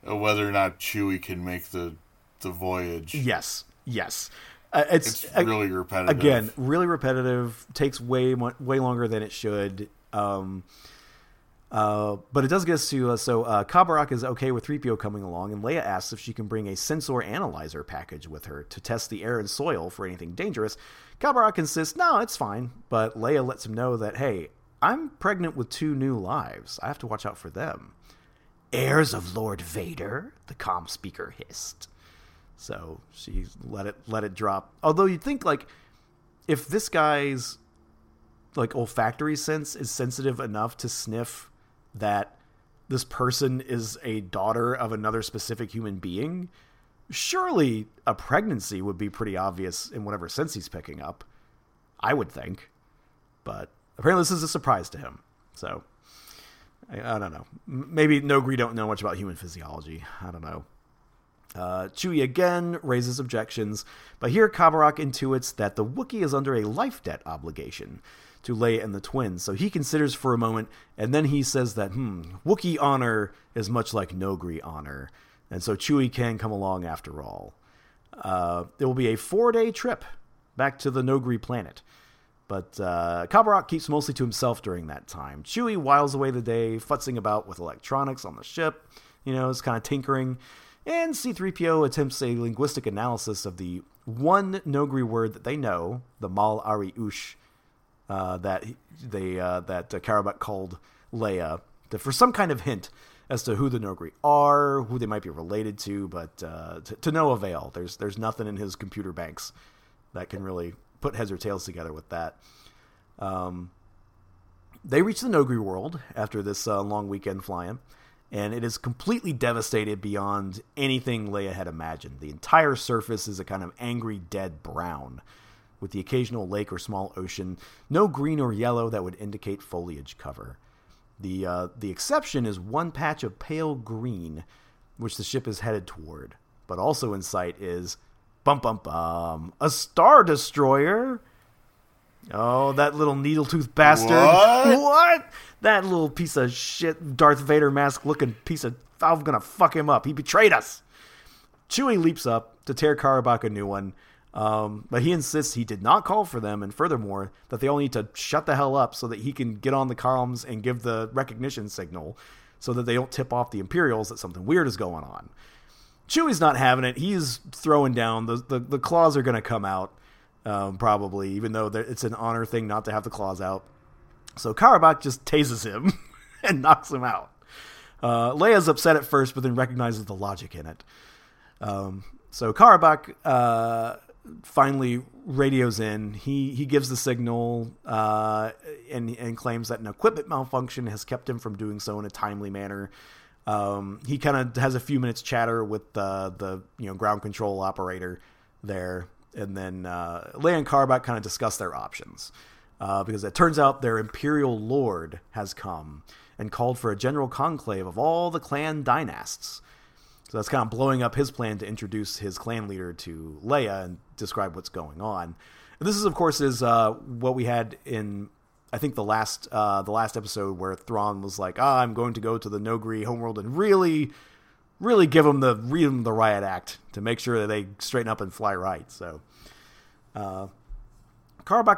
uh, whether or not Chewie can make the the voyage. Yes, yes. Uh, it's, it's really repetitive. Again, really repetitive. Takes way way longer than it should. Um, uh, but it does get us to uh, so uh, Khabarakh is okay with 3PO coming along, and Leia asks if she can bring a sensor analyzer package with her to test the air and soil for anything dangerous. Khabarakh insists, no, it's fine, but Leia lets him know that hey, I'm pregnant with two new lives. I have to watch out for them. Heirs of Lord Vader, the calm speaker hissed. So she let it let it drop. Although you'd think like if this guy's like olfactory sense is sensitive enough to sniff that this person is a daughter of another specific human being, surely a pregnancy would be pretty obvious in whatever sense he's picking up. I would think. But apparently this is a surprise to him. So I, I don't know. Maybe Noghri don't know much about human physiology. I don't know. Uh, Chewie again raises objections, but here Khabarakh intuits that the Wookiee is under a life debt obligation to Leia and the twins, so he considers for a moment, and then he says that, hmm, Wookiee honor is much like Noghri honor, and so Chewie can come along after all. Uh, it will be a four day trip back to the Noghri planet. But uh, Khabarakh keeps mostly to himself during that time. Chewie whiles away the day, futzing about with electronics on the ship, you know, is kind of tinkering. And C3PO attempts a linguistic analysis of the one Noghri word that they know, the Mal'ary'ush, uh, that they uh, that uh, Karabak called Leia, to, for some kind of hint as to who the Noghri are, who they might be related to, but uh, to no avail. There's there's nothing in his computer banks that can really put heads or tails together with that. Um, they reach the Noghri world after this uh, long weekend flying, and it is completely devastated beyond anything Leia had imagined. The entire surface is a kind of angry, dead brown, with the occasional lake or small ocean, no green or yellow that would indicate foliage cover. The uh, the exception is one patch of pale green, which the ship is headed toward. But also in sight is bum bum bum a star destroyer. Oh, that little needle tooth bastard! What? What? That little piece of shit, Darth Vader mask looking piece of. I'm gonna fuck him up. He betrayed us. Chewie leaps up to tear Karabakh a new one, um, but he insists he did not call for them, and furthermore, that they all need to shut the hell up so that he can get on the comms and give the recognition signal so that they don't tip off the Imperials that something weird is going on. Chewie's not having it. He's throwing down. The, the, the claws are going to come out, um, probably, even though it's an honor thing not to have the claws out. So Karabakh just tases him (laughs) and knocks him out. Uh, Leia's upset at first, but then recognizes the logic in it. Um, so Karabakh uh, finally radios in. He he gives the signal uh, and and claims that an equipment malfunction has kept him from doing so in a timely manner. Um, he kind of has a few minutes chatter with the the you know ground control operator there, and then uh, Leia and Karabakh kind of discuss their options uh, because it turns out their Imperial Lord has come and called for a general conclave of all the clan dynasts. So that's kind of blowing up his plan to introduce his clan leader to Leia and describe what's going on. And this is, of course, is uh, what we had in I think the last uh, the last episode where Thrawn was like, "Ah, I'm going to go to the Noghri homeworld and really, really give them the read them the riot act to make sure that they straighten up and fly right." So, uh,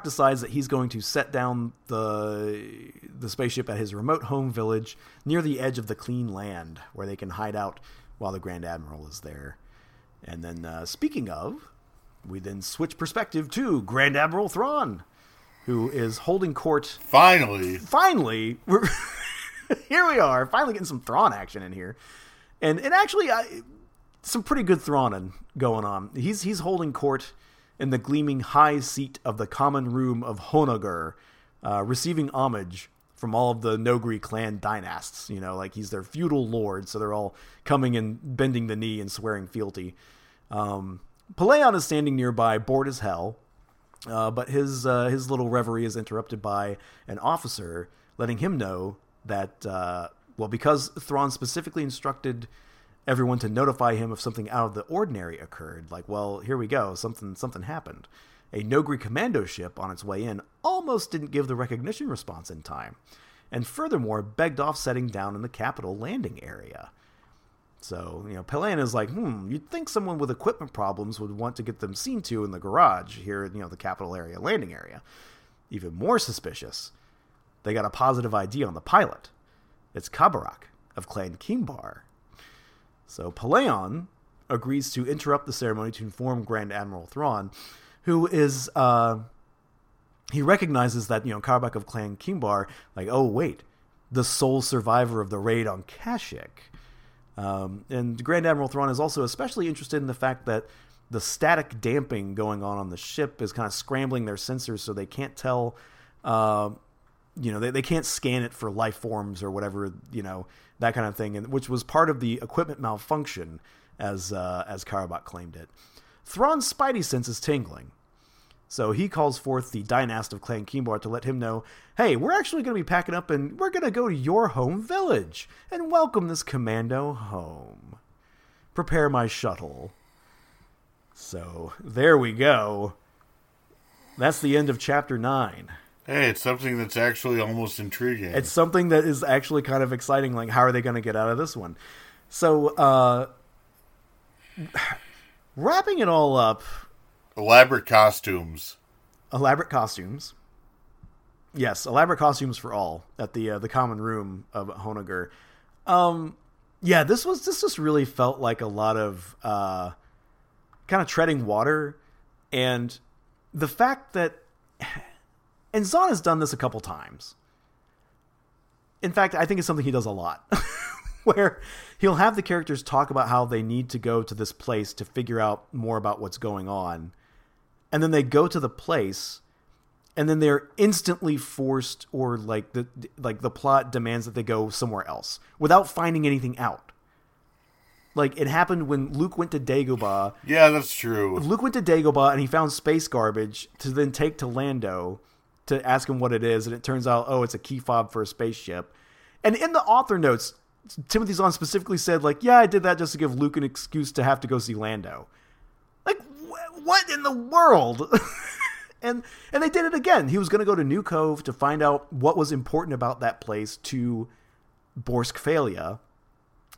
decides that he's going to set down the the spaceship at his remote home village near the edge of the clean land, where they can hide out while the Grand Admiral is there. And then, uh, speaking of, we then switch perspective to Grand Admiral Thrawn, who is holding court. Finally, Finally, we're (laughs) here. We are finally getting some Thrawn action in here, and and actually, I, some pretty good Thrawning going on. He's he's holding court in the gleaming high seat of the common room of Honoghr, uh, receiving homage from all of the Noghri clan dynasts. You know, like he's their feudal lord, so they're all coming and bending the knee and swearing fealty. Um, Pellaeon is standing nearby, bored as hell, uh, but his uh, his little reverie is interrupted by an officer letting him know that uh, well, because Thrawn specifically instructed everyone to notify him if something out of the ordinary occurred. Like, well, here we go, something something happened a Noghri commando ship on its way in almost didn't give the recognition response in time, and furthermore begged off setting down in the capital landing area. So, you know, Pellaeon is like, hmm, you'd think someone with equipment problems would want to get them seen to in the garage here, you know, the capital area landing area. Even more suspicious, they got a positive ID on the pilot. It's Khabarakh of Clan Kimbar. So Pellaeon agrees to interrupt the ceremony to inform Grand Admiral Thrawn who is uh, he recognizes that you know Karabakh of Clan Kimbar, like oh wait, the sole survivor of the raid on Kashyyyk. Um, and Grand Admiral Thrawn is also especially interested in the fact that the static damping going on on the ship is kind of scrambling their sensors so they can't tell, uh, you know, they, they can't scan it for life forms or whatever, you know, that kind of thing, and which was part of the equipment malfunction as uh, as Karabakh claimed it. Thrawn's spidey sense is tingling. So he calls forth the dynast of Clan Kimbar to let him know, hey, we're actually going to be packing up and we're going to go to your home village and welcome this commando home. Prepare my shuttle. So there we go. That's the end of chapter 9. Hey, it's something that's actually almost intriguing. It's something that is actually kind of exciting. Like, how are they going to get out of this one? So, uh, (sighs) wrapping it all up, elaborate costumes. Elaborate costumes. Yes, elaborate costumes for all at the uh, the common room of Honoghr. Um, yeah, this was this just really felt like a lot of uh, kind of treading water, and the fact that (sighs) and Zahn has done this a couple times. In fact, I think it's something he does a lot. (laughs) where he'll have the characters talk about how they need to go to this place to figure out more about what's going on. And then they go to the place and then they're instantly forced or like the like the plot demands that they go somewhere else without finding anything out. Like it happened when Luke went to Dagobah. Yeah, that's true. Luke went to Dagobah and he found space garbage to then take to Lando to ask him what it is, and it turns out, oh, it's a key fob for a spaceship And in the author notes, Timothy Zahn specifically said, like, yeah, I did that just to give Luke an excuse to have to go see Lando. What in the world? (laughs) and and they did it again. He was going to go to New Cov to find out what was important about that place to Borsk Fey'lya,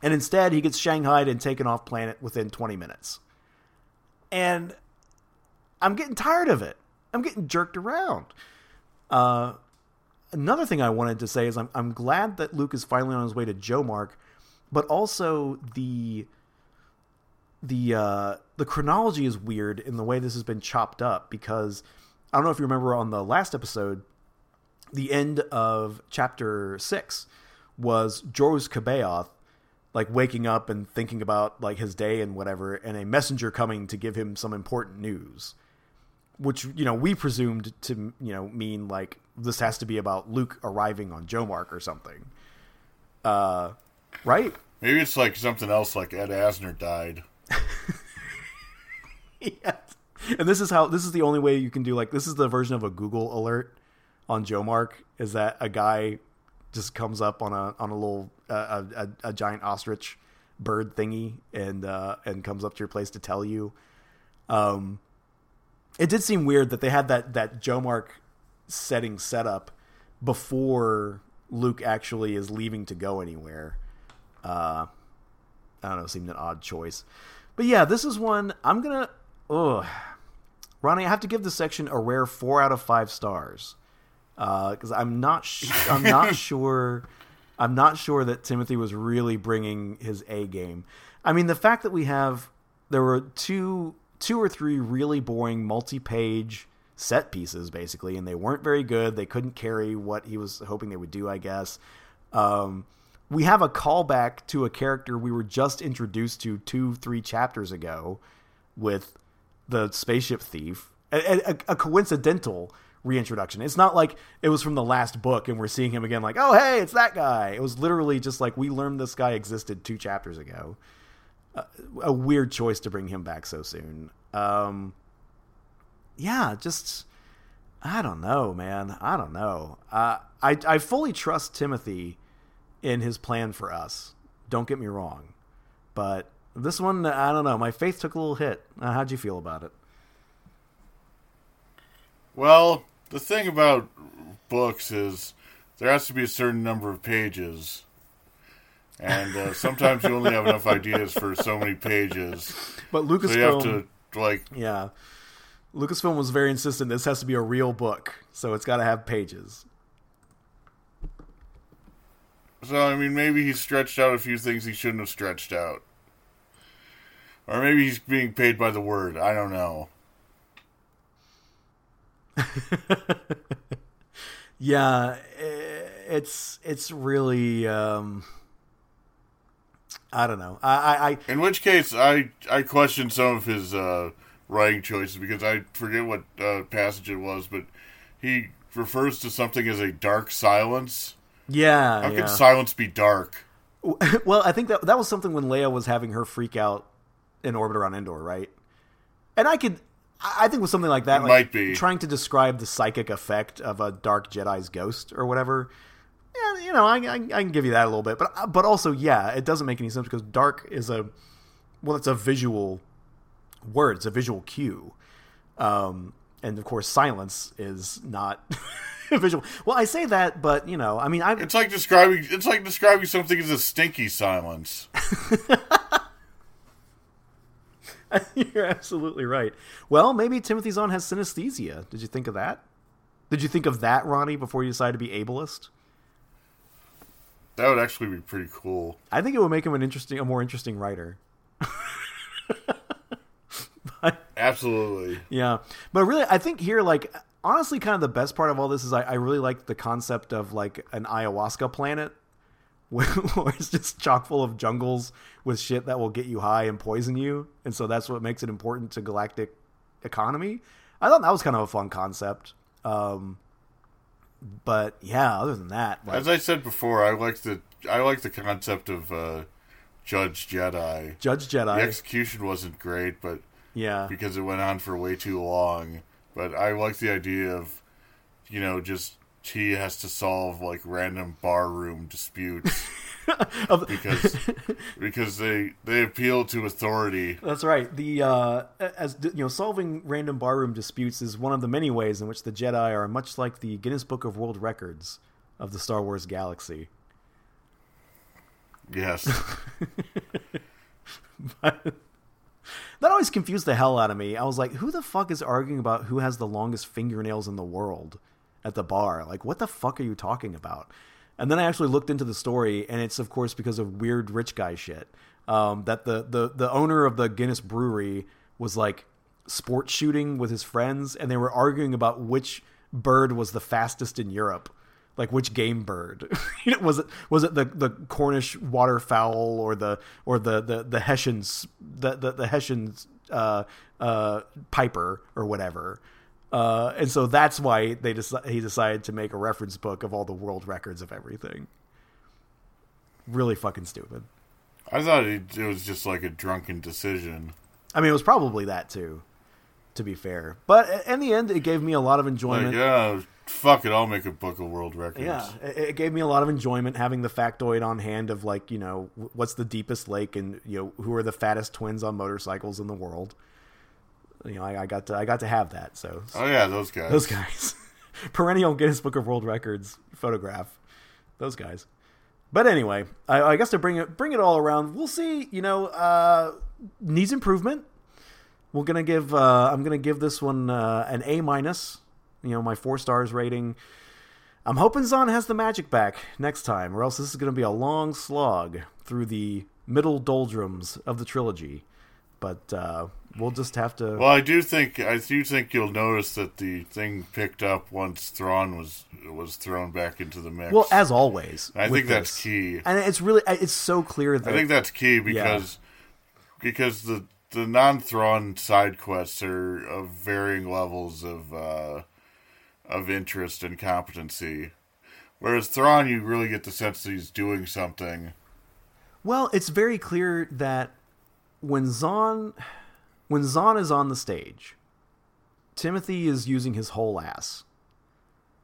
and instead he gets shanghaied and taken off planet within 20 minutes. And I'm getting tired of it. I'm getting jerked around. Uh, another thing I wanted to say is I'm I'm glad that Luke is finally on his way to Jomark, but also the the uh, the chronology is weird in the way this has been chopped up because I don't know if you remember on the last episode, the end of chapter six was Joruus C'baoth like waking up and thinking about like his day and whatever, and a messenger coming to give him some important news, which you know we presumed to you know mean like this has to be about Luke arriving on Jomark or something, uh, right? Maybe it's like something else, like Ed Asner died. And this is how this is the only way you can do like this is the version of a Google alert on Jomark is that a guy just comes up on a on a little uh, a, a, a giant ostrich bird thingy and uh, and comes up to your place to tell you. Um, it did seem weird that they had that that Jomark setting set up before Luke actually is leaving to go anywhere. Uh, I don't know, seemed an odd choice. But yeah, this is one I'm gonna. Ugh. Ronnie, I have to give this section a rare four out of five stars because uh, I'm not. Sh- I'm not (laughs) sure. I'm not sure that Timothy was really bringing his A game. I mean, the fact that we have there were two, two or three really boring multi-page set pieces, basically, and they weren't very good. They couldn't carry what he was hoping they would do. I guess. Um, we have a callback to a character we were just introduced to two, three chapters ago with the spaceship thief. A, a, a, coincidental reintroduction. It's not like it was from the last book and we're seeing him again, like, oh, hey, it's that guy. It was literally just like we learned this guy existed two chapters ago. Uh, a weird choice to bring him back so soon. Um, yeah, just. I don't know, man. I don't know. Uh, I I fully trust Timothy in his plan for us. Don't get me wrong, but this one, I don't know. My faith took a little hit. Uh, how'd you feel about it? Well, the thing about books is there has to be a certain number of pages, and uh, (laughs) sometimes you only have enough ideas for so many pages. But Lucasfilm, so you have to like, yeah, Lucasfilm was very insistent. This has to be a real book, so it's got to have pages. So I mean, maybe he stretched out a few things he shouldn't have stretched out, or maybe he's being paid by the word. I don't know. (laughs) yeah, it's it's really um, I don't know. I, I, in which case I I question some of his uh, writing choices because I forget what uh, passage it was, but he refers to something as a dark silence. Yeah, how yeah. can silence be dark? (laughs) Well, I think that that was something when Leia was having her freak out in orbit around Endor, right? And I could I think with something like that, it like might be trying to describe the psychic effect of a dark Jedi's ghost or whatever. Yeah, you know, I, I, I, can give you that a little bit, but but also, yeah, it doesn't make any sense because dark is a well, it's a visual word, it's a visual cue, um, and of course, silence is not (laughs) visual. Well, I say that, but you know, I mean, I it's like describing it's like describing something as a stinky silence. (laughs) (laughs) You're absolutely right. Well, maybe Timothy Zahn has synesthesia. Did you think of that? Did you think of that, Ronnie, before you decided to be ableist? That would actually be pretty cool. I think it would make him an interesting, a more interesting writer. but, (laughs) Absolutely. Yeah, but really, I think here, like, honestly, kind of the best part of all this is I, I really like the concept of like an ayahuasca planet (laughs) where it's just chock full of jungles with shit that will get you high and poison you, and so that's what makes it important to galactic economy. I thought that was kind of a fun concept. Um, but yeah, other than that, like, as I said before, I like the I like the concept of uh, Judge Jedi. Judge Jedi. The execution wasn't great, but yeah, because it went on for way too long. But I like the idea of, you know, just he has to solve like random barroom disputes (laughs) because (laughs) because they they appeal to authority. That's right. The uh, as you know, solving random barroom disputes is one of the many ways in which the Jedi are much like the Guinness Book of World Records of the Star Wars galaxy. Yes, (laughs) That always confused the hell out of me. I was like, who the fuck is arguing about who has the longest fingernails in the world at the bar? Like, what the fuck are you talking about? And then I actually looked into the story, and it's of course because of weird rich guy shit. Um, that the, the the owner of the Guinness Brewery was like sports shooting with his friends, and they were arguing about which bird was the fastest in Europe like which game bird (laughs) was it was it the, the Cornish waterfowl or the or the the the Hessian's the the, the Hessian's uh, uh, piper or whatever uh, and so that's why they deci- he decided to make a reference book of all the world records of everything really fucking stupid I thought it, it was just like a drunken decision. I mean it was probably that too to be fair but in the end it gave me a lot of Like, enjoyment yeah, fuck it, I'll make a book of world records. Yeah, it, it gave me a lot of enjoyment having the factoid on hand of like you know what's the deepest lake and you know who are the fattest twins on motorcycles in the world. You know, I, I got to I got to have that. So Oh yeah, those guys. those guys, (laughs) perennial Guinness Book of World Records photograph, those guys. But anyway, I, I guess to bring it bring it all around, we'll see. You know, uh, needs improvement. We're gonna give uh, I'm gonna give this one uh, an A minus. You know, my four stars rating. I'm hoping Zahn has the magic back next time, or else this is going to be a long slog through the middle doldrums of the trilogy. But uh, we'll just have to. Well, I do think I do think you'll notice that the thing picked up once Thrawn was was thrown back into the mix. well, as always, I think that's key. and it's really it's so clear that I think that's key because because the the non Thrawn side quests are of varying levels of uh, of interest and competency. Whereas Thrawn, you really get the sense that he's doing something. Well, it's very clear that when Zahn when Zahn is on the stage, Timothy is using his whole ass.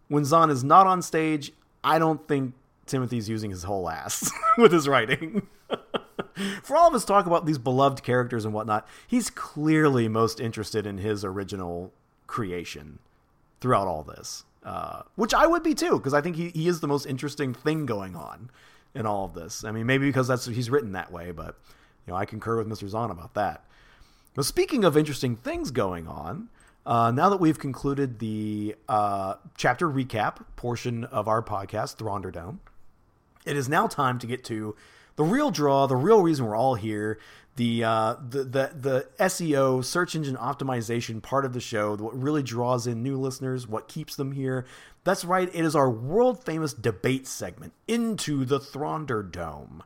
When Zahn is not on stage, I don't think Timothy's using his whole ass (laughs) with his writing. (laughs) For all of us talk about these beloved characters and whatnot, he's clearly most interested in his original creation throughout all this. Uh, which I would be too, because I think he, he is the most interesting thing going on in all of this. I mean, maybe because that's he's written that way, but you know, I concur with Mr. Zahn about that. Now, speaking of interesting things going on, uh, now that we've concluded the uh, chapter recap portion of our podcast, Thrawnderdome, it is now time to get to the real draw, the real reason we're all here, the uh, the, the the SEO search engine optimization part of the show, what really draws in new listeners, what keeps them here. That's right, it is our world famous debate segment, Into the Thrawnderdome,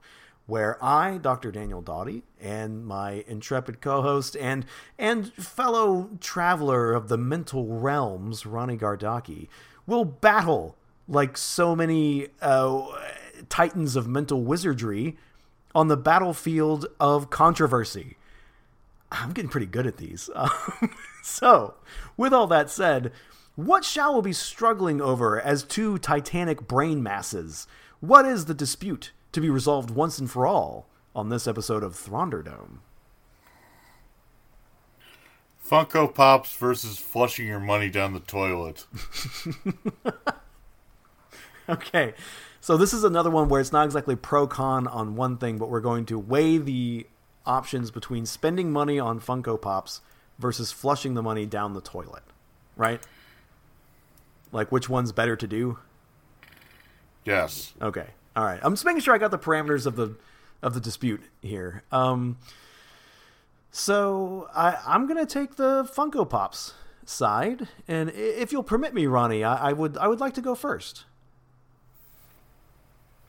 where I, Dr. Daniel Doughty, and my intrepid co-host and and fellow traveler of the mental realms, Ronnie Gardaki, will battle like so many uh, titans of mental wizardry on the battlefield of controversy. I'm getting pretty good at these. (laughs) So, with all that said, what shall we be struggling over as two titanic brain masses? What is the dispute to be resolved once and for all on this episode of Thunderdome? Funko Pops versus flushing your money down the toilet. (laughs) Okay, so this is another one where it's not exactly pro con on one thing, but we're going to weigh the options between spending money on Funko Pops versus flushing the money down the toilet, right? Like which one's better to do? Yes. Okay, all right. I'm just making sure I got the parameters of the of the dispute here. Um, so I, I'm gonna take the Funko Pops side, and if you'll permit me, Ronnie, I, I would I would like to go first.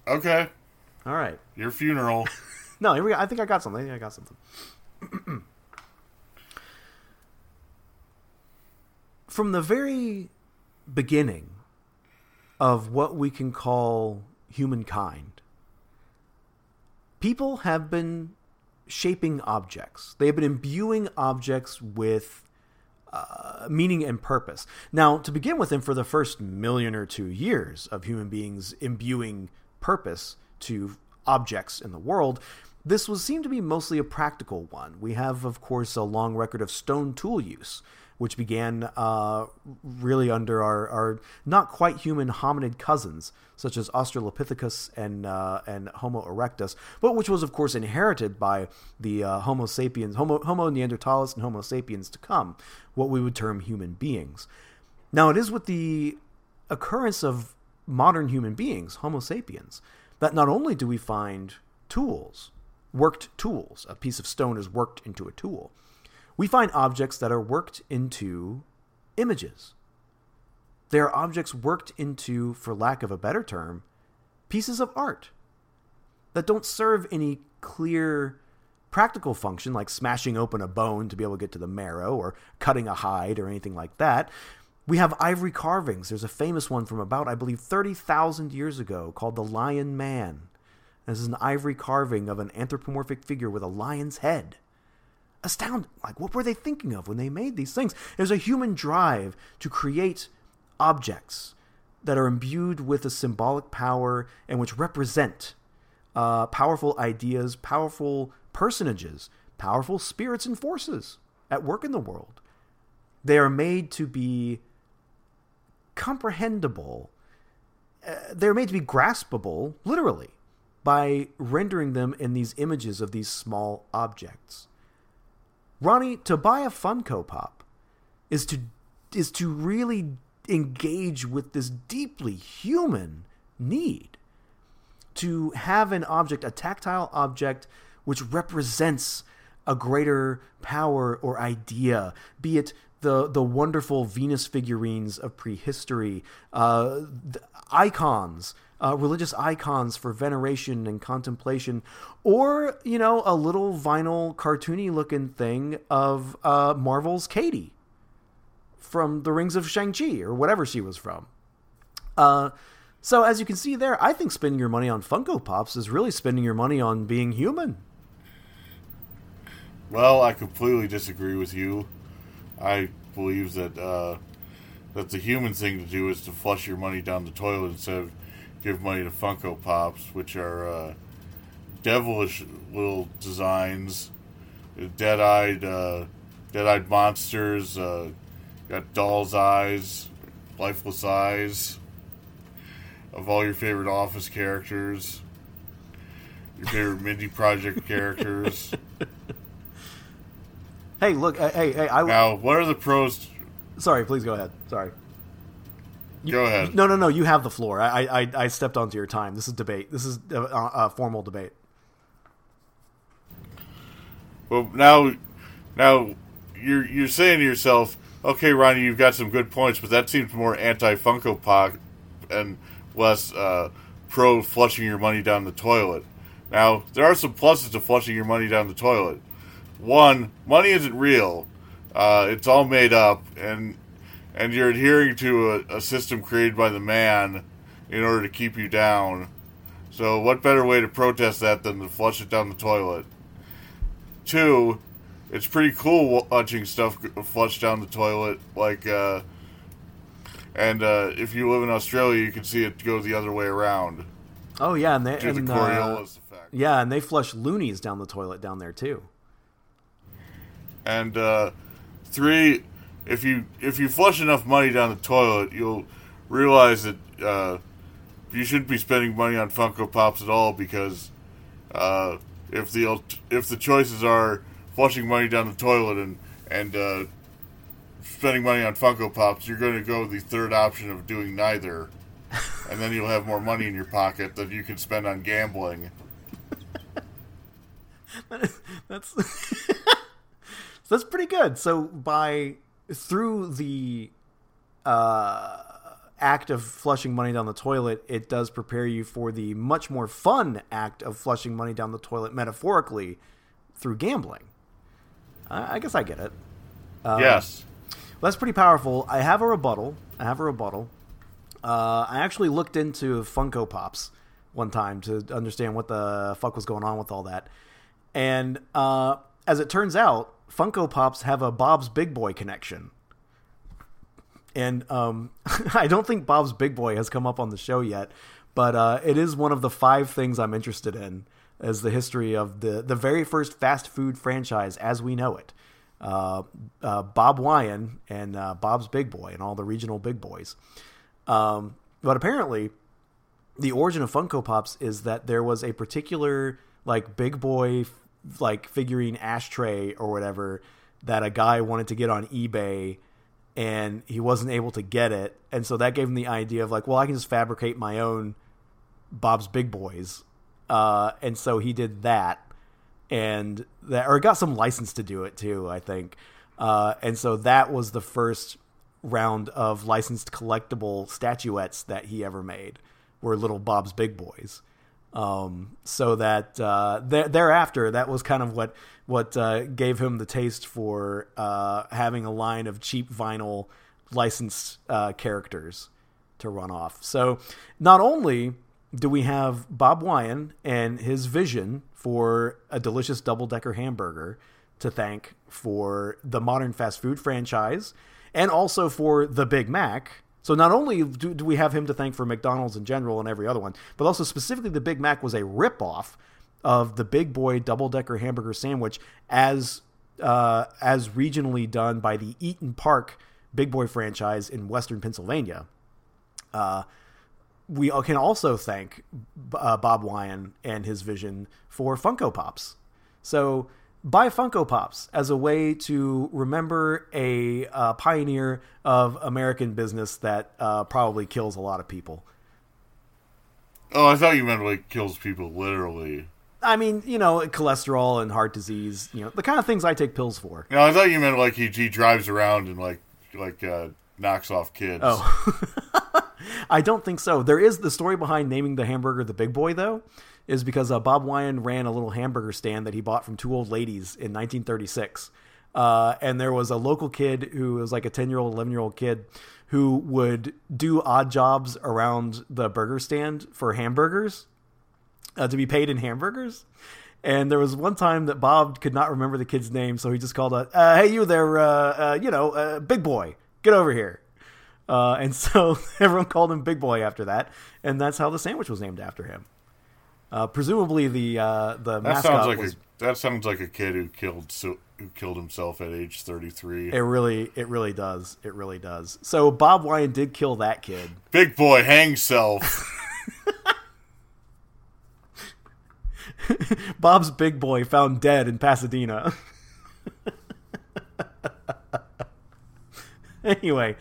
Okay. All right. Your funeral. (laughs) No, here we go. I think I got something. I think I got something. (clears throat) From the very beginning of what we can call humankind, people have been shaping objects. They have been imbuing objects with uh, meaning and purpose. Now, to begin with, and for the first million or two years of human beings imbuing purpose to objects in the world, this was seemed to be mostly a practical one. We have, of course, a long record of stone tool use, which began uh, really under our, our not quite human hominid cousins, such as Australopithecus and uh, and Homo erectus, but which was, of course, inherited by the uh, Homo sapiens, Homo, Homo neanderthalis, and Homo sapiens to come, what we would term human beings. Now, it is with the occurrence of modern human beings, Homo sapiens, that not only do we find tools worked tools. A piece of stone is worked into a tool. We find objects that are worked into images. They are objects worked into, for lack of a better term, pieces of art that don't serve any clear practical function like smashing open a bone to be able to get to the marrow or cutting a hide or anything like that. We have ivory carvings. There's a famous one from about, I believe, 30,000 years ago called the Lion Man. This is an ivory carving of an anthropomorphic figure with a lion's head. Astounding. Like, what were they thinking of when they made these things? There's a human drive to create objects that are imbued with a symbolic power and which represent uh, powerful ideas, powerful personages, powerful spirits and forces at work in the world. They are made to be comprehensible. Uh, they're made to be graspable, literally by rendering them in these images of these small objects. Ronnie, to buy a Funko Pop is to is to really engage with this deeply human need to have an object, a tactile object which represents a greater power or idea, be it the the wonderful Venus figurines of prehistory, uh, icons uh, religious icons for veneration and contemplation, or you know a little vinyl cartoony looking thing of uh, Marvel's Katy from the Rings of Shang Chi or whatever she was from. Uh, so as you can see there, I think spending your money on Funko Pops is really spending your money on being human. Well, I completely disagree with you. I believe that uh, that the human thing to do is to flush your money down the toilet instead of give money to Funko Pops, which are uh, devilish little designs, dead-eyed, uh, dead-eyed monsters. Uh, got doll's eyes, lifeless eyes of all your favorite Office characters, your favorite Mindy Project (laughs) characters. Hey, look! Hey, hey! I now, what are the pros? Sorry, please go ahead. Sorry. You, Go ahead. No, no, no. You have the floor. I, I, I stepped onto your time. This is debate. This is a, a formal debate. Well, now, now you're you're saying to yourself, okay, Ronnie, you've got some good points, but that seems more anti Funko Pop and less uh, pro flushing your money down the toilet. Now, there are some pluses to flushing your money down the toilet. One, money isn't real; uh, it's all made up, and and you're adhering to a, a, system created by the man in order to keep you down. So, what better way to protest that than to flush it down the toilet? Two, it's pretty cool watching stuff flush down the toilet. Like, uh, and uh, if you live in Australia, you can see it go the other way around. Oh yeah, and they and, the Coriolis uh, effect. Yeah, and they flush loonies down the toilet down there too. And uh, three, if you if you flush enough money down the toilet, you'll realize that uh, you shouldn't be spending money on Funko Pops at all because uh, if the if the choices are flushing money down the toilet and and uh, spending money on Funko Pops, you're going to go the third option of doing neither, (laughs) and then you'll have more money in your pocket that you can spend on gambling. (laughs) that's (laughs) that's pretty good. So by through the uh, act of flushing money down the toilet, it does prepare you for the much more fun act of flushing money down the toilet metaphorically through gambling. I, I guess I get it. Um, yes. Well, that's pretty powerful. I have a rebuttal. I have a rebuttal. Uh, I actually looked into Funko Pops one time to understand what the fuck was going on with all that. And uh, as it turns out, Funko Pops have a Bob's Big Boy connection and um, (laughs) I don't think Bob's Big Boy has come up on the show yet, but uh, it is one of the five things I'm interested in as the history of the the very first fast food franchise as we know it. Uh, uh, Bob Wian and uh, Bob's Big Boy and all the regional big boys. Um, but apparently, the origin of Funko Pops is that there was a particular like big boy like figurine ashtray or whatever that a guy wanted to get on eBay and he wasn't able to get it. And so that gave him the idea of like well I can just fabricate my own Bob's Big Boys. Uh, and so he did that and that or got some license to do it too I think. Uh, and so that was the first round of licensed collectible statuettes that he ever made were little Bob's Big Boys. Um, so that uh, th- thereafter, that was kind of what what uh, gave him the taste for uh, having a line of cheap vinyl licensed uh, characters to run off. So not only do we have Bob Wian and his vision for a delicious double decker hamburger to thank for the modern fast food franchise and also for the Big Mac. So not only do, do, we have him to thank for McDonald's in general and every other one, but also specifically the Big Mac was a ripoff of the Big Boy double decker hamburger sandwich as uh, as regionally done by the Eat'n Park Big Boy franchise in Western Pennsylvania. Uh, we can also thank uh, Bob Wian and his vision for Funko Pops. So buy Funko Pops as a way to remember a uh, pioneer of American business that uh, probably kills a lot of people. Oh, I thought you meant like kills people literally. I mean, you know, cholesterol and heart disease, you know, the kind of things I take pills for. No, I thought you meant like he, he drives around and like like uh, knocks off kids. Oh. (laughs) I don't think so. There is the story behind naming the hamburger the Big Boy, though, is because uh, Bob Wian ran a little hamburger stand that he bought from two old ladies in 1936. Uh, and there was a local kid who was like a 10 year old, 11 year old kid who would do odd jobs around the burger stand for hamburgers uh, to be paid in hamburgers. And there was one time that Bob could not remember the kid's name, so he just called out, uh, "Hey, you there, uh, uh, you know, uh, big boy, get over here." Uh, and so (laughs) everyone called him Big Boy after that, and that's how the sandwich was named after him. Uh, presumably, the uh, the that mascot sounds like was, a that sounds like a kid who killed who killed himself at age thirty three. It really, it really does. It really does. So Bob Wian did kill that kid. Big boy, hang self. (laughs) Bob's big boy found dead in Pasadena. (laughs) anyway,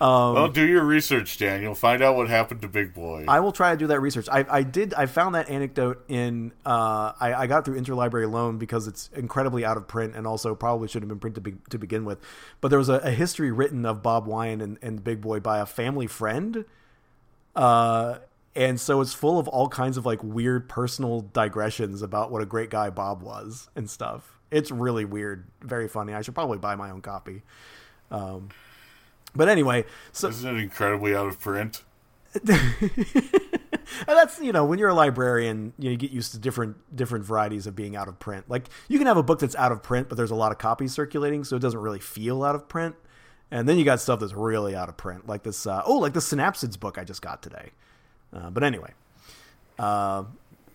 um, well, do your research, Daniel. Find out what happened to Big Boy. I will try to do that research. I, I did. I found that anecdote in. Uh, I, I got through interlibrary loan because it's incredibly out of print and also probably should have been printed to, be, to begin with. But there was a, a, history written of Bob Wian and, and Big Boy by a family friend. Uh, and so it's full of all kinds of like weird personal digressions about what a great guy Bob was and stuff. It's really weird, very funny. I should probably buy my own copy. Um, but anyway, so isn't it incredibly out of print? (laughs) And that's you know when you're a librarian, you, know, you get used to different different varieties of being out of print. Like you can have a book that's out of print, but there's a lot of copies circulating, so it doesn't really feel out of print. And then you got stuff that's really out of print, like this. Uh, oh, like the Synapsids book I just got today. Uh, but anyway, uh,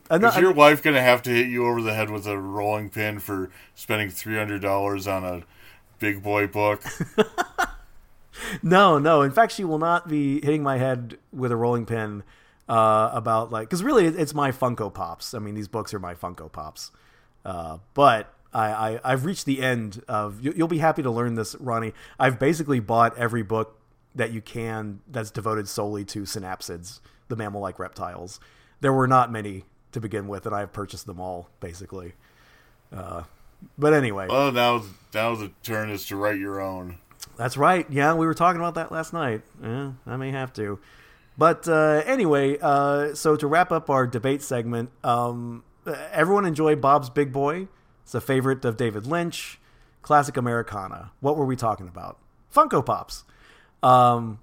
is your wife going to have to hit you over the head with a rolling pin for spending three hundred dollars on a big boy book? (laughs) no, no. In fact, she will not be hitting my head with a rolling pin uh, about like because really it's my Funko Pops. I mean, these books are my Funko Pops. Uh, but I, I have reached the end of. You'll be happy to learn this, Ronnie. I've basically bought every book that you can that's devoted solely to synapsids the mammal-like reptiles. There were not many to begin with, and I have purchased them all basically. Uh, but anyway, well, now now the turn is to write your own. That's right. Yeah, we were talking about that last night. Yeah, I may have to. But uh, anyway, uh, so to wrap up our debate segment, um, everyone enjoyed Bob's Big Boy. It's a favorite of David Lynch, classic Americana. What were we talking about? Funko Pops. Um,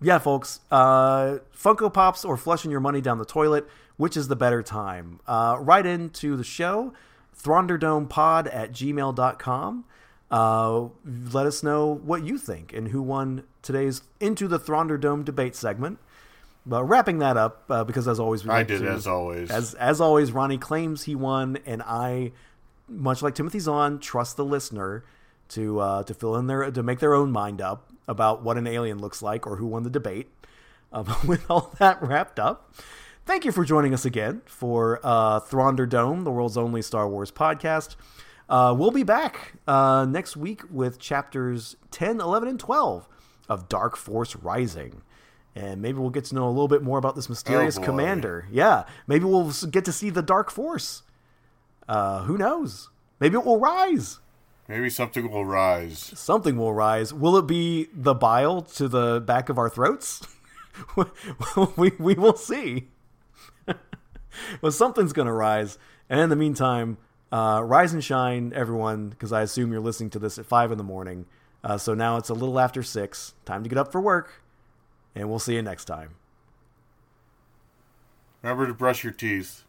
yeah, folks, uh, Funko Pops or flushing your money down the toilet, which is the better time? Uh, write into the show, thrawnderdomepod at gmail.com. Uh, let us know what you think and who won today's Into the Thrawnderdome debate segment. But wrapping that up, uh, because as always, I did to- as always. As as always, Ronnie claims he won, and I, much like Timothy Zahn, trust the listener to uh, to fill in their to make their own mind up about what an alien looks like or who won the debate. Uh, (laughs) with all that wrapped up, thank you for joining us again for uh, Thrawnderdome, the world's only Star Wars podcast. Uh, we'll be back uh, next week with chapters 10, 11, and 12 of Dark Force Rising. And maybe we'll get to know a little bit more about this mysterious Oh, commander. Yeah, maybe we'll get to see the Dark Force. Uh, who knows? Maybe it will rise. Maybe something will rise. Something will rise. Will it be the bile to the back of our throats? (laughs) we, we will see. (laughs) well, something's going to rise. And in the meantime, uh, rise and shine, everyone, because I assume you're listening to this at 5 in the morning. Uh, so now it's a little after 6. Time to get up for work. And we'll see you next time. Remember to brush your teeth.